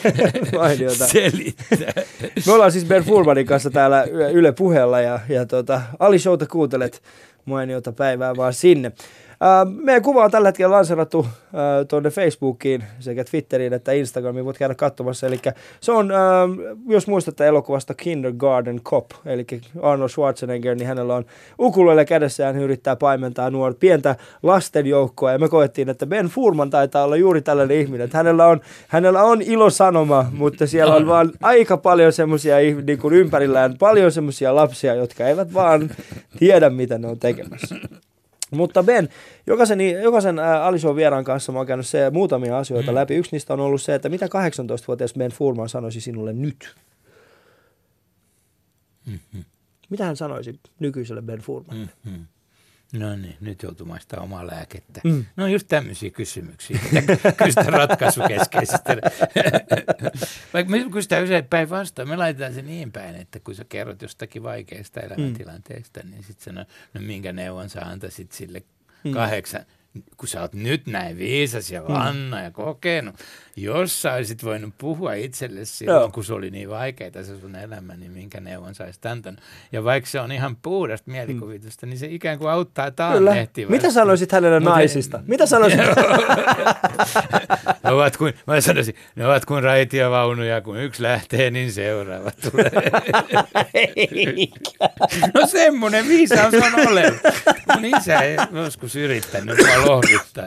selittää. Me ollaan siis Ben Furmanin kanssa täällä Yle puheella ja, ja tota, Ali Showta kuuntelet mainiota päivää vaan sinne. Ää, meidän kuva on tällä hetkellä lanserattu tuonne Facebookiin sekä Twitteriin että Instagramiin. Voit käydä katsomassa. Eli se on, ää, jos muistatte elokuvasta Kindergarten Cop, eli Arnold Schwarzenegger, niin hänellä on ukulele kädessä ja hän yrittää paimentaa nuor pientä lasten joukkoa. Ja me koettiin, että Ben Furman taitaa olla juuri tällainen ihminen. Että hänellä on, hänellä on ilosanoma, mutta siellä on vaan aika paljon semmoisia niin ympärillään, paljon semmoisia lapsia, jotka eivät vaan tiedä, mitä ne on tekemässä. Mutta Ben, jokaisen, jokaisen Alison vieraan kanssa mä oon käynyt se muutamia asioita mm. läpi. Yksi niistä on ollut se, että mitä 18-vuotias Ben Furman sanoisi sinulle nyt? Mm-hmm. Mitä hän sanoisi nykyiselle Ben Furmanille? Mm-hmm. No niin, nyt joutuu maistaa omaa lääkettä. Mm. No just tämmöisiä kysymyksiä. Kysytä [laughs] ratkaisukeskeisesti. [laughs] Vaikka me kysytään usein päinvastoin, me laitetaan se niin päin, että kun sä kerrot jostakin vaikeasta elämäntilanteesta, mm. niin sitten sanoo, no minkä neuvon sä antaisit sille mm. kahdeksan, kun sä oot nyt näin viisas ja vanna mm. ja kokenut, jos sä olisit voinut puhua itselle silloin, Joo. kun se oli niin vaikeaa se sun elämä, niin minkä neuvon sä olisit antanut. Ja vaikka se on ihan puhdasta mielikuvitusta, mm. niin se ikään kuin auttaa taannehtivasti. Mitä sanoisit hänelle Mut naisista? He... Mitä sanoisit? [laughs] [laughs] ne ovat kuin, mä sanoisin, ne ovat kuin raitiovaunuja, kun yksi lähtee, niin seuraava tulee. no semmoinen viisaus on olevan. Mun isä ei joskus yrittänyt mua lohduttaa.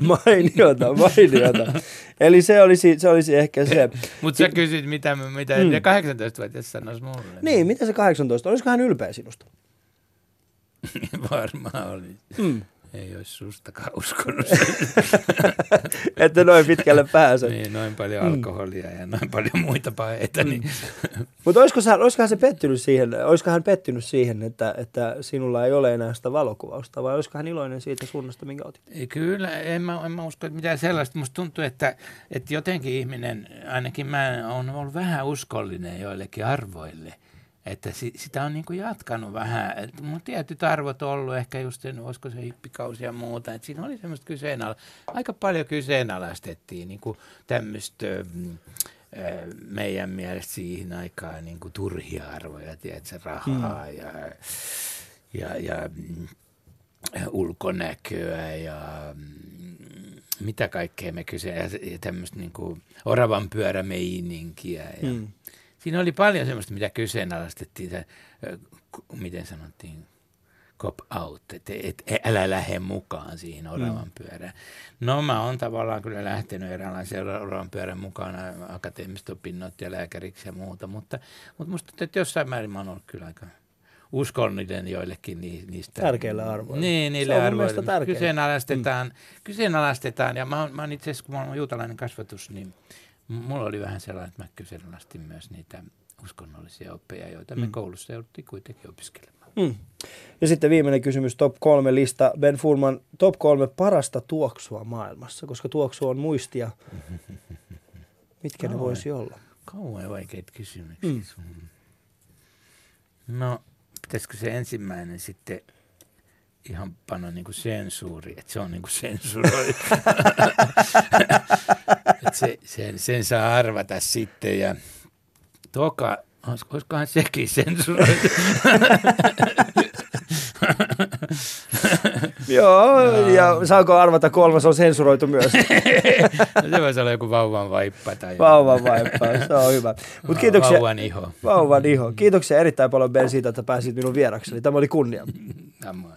mainiota, mainiota. Eli se olisi, se olisi ehkä se. Mutta sä kysyt, mitä, mitä mm. 18-vuotias sanoisi mulle. Niin, mitä se 18? Olisiko hän ylpeä sinusta? [laughs] Varmaan olisi. Mm ei olisi sustakaan [laughs] uskonut. [laughs] että noin pitkälle pääse. niin, noin paljon mm. alkoholia mm. ja noin paljon muita paheita. Niin. Mm. Mutta olisiko, olisiko se pettynyt siihen, olisiko hän pettynyt siihen, että, että sinulla ei ole enää sitä valokuvausta, vai olisiko hän iloinen siitä suunnasta, minkä otit? Kyllä, en mä, en mä usko, että mitään sellaista. Musta tuntuu, että, että jotenkin ihminen, ainakin mä olen ollut vähän uskollinen joillekin arvoille – että sitä on niin kuin jatkanut vähän. Että mun tietyt arvot on ollut ehkä just sen, olisiko se hippikausi ja muuta. Että siinä oli semmoista kyseenala- aika paljon kyseenalaistettiin niin kuin tämmöistä mm, meidän mielestä siihen aikaan niin kuin turhia arvoja, tiedätkö, rahaa mm. ja, ja, ja mm, ulkonäköä ja mm, mitä kaikkea me kysyä, ja tämmöistä niin oravan pyörämeininkiä ja mm siinä oli paljon semmoista, mitä kyseenalaistettiin, se, miten sanottiin, cop out, että et, et, älä lähde mukaan siihen oravan mm. pyörään. No mä oon tavallaan kyllä lähtenyt eräänlaisen oravan pyörän mukana, akateemiset opinnot ja lääkäriksi ja muuta, mutta, mutta musta tuntuu, että jossain määrin mä oon ollut kyllä aika uskollinen joillekin niistä. Tärkeillä arvoilla. Niin, niille arvoille. Kyseenalaistetaan, mm. kyseenalaistetaan, ja mä oon, mä oon itse asiassa, kun mä oon juutalainen kasvatus, niin mulla oli vähän sellainen, että mä kyseenalaistin myös niitä uskonnollisia oppeja, joita me mm. koulussa jouduttiin kuitenkin opiskelemaan. Mm. Ja sitten viimeinen kysymys, top kolme lista. Ben Furman, top kolme parasta tuoksua maailmassa, koska tuoksu on muistia. [laughs] Mitkä kauan, ne voisi olla? Kauan vaikeita kysymyksiä. Mm. No, pitäisikö se ensimmäinen sitten ihan panna niin kuin sensuuri, että se on niin kuin sensuroitu. [laughs] se, sen, sen saa arvata sitten ja toka, olisikohan sekin sensuroitu? [laughs] Joo, no. ja saako arvata kolmas on sensuroitu myös? [laughs] no, se voisi olla joku vauvan vaippa. Tai vauvan vaippa, se on hyvä. Mut kiitoksia, vauvan iho. Vauvan iho. Kiitoksia erittäin paljon Ben siitä, että pääsit minun vierakseni. Tämä oli kunnia. Tämä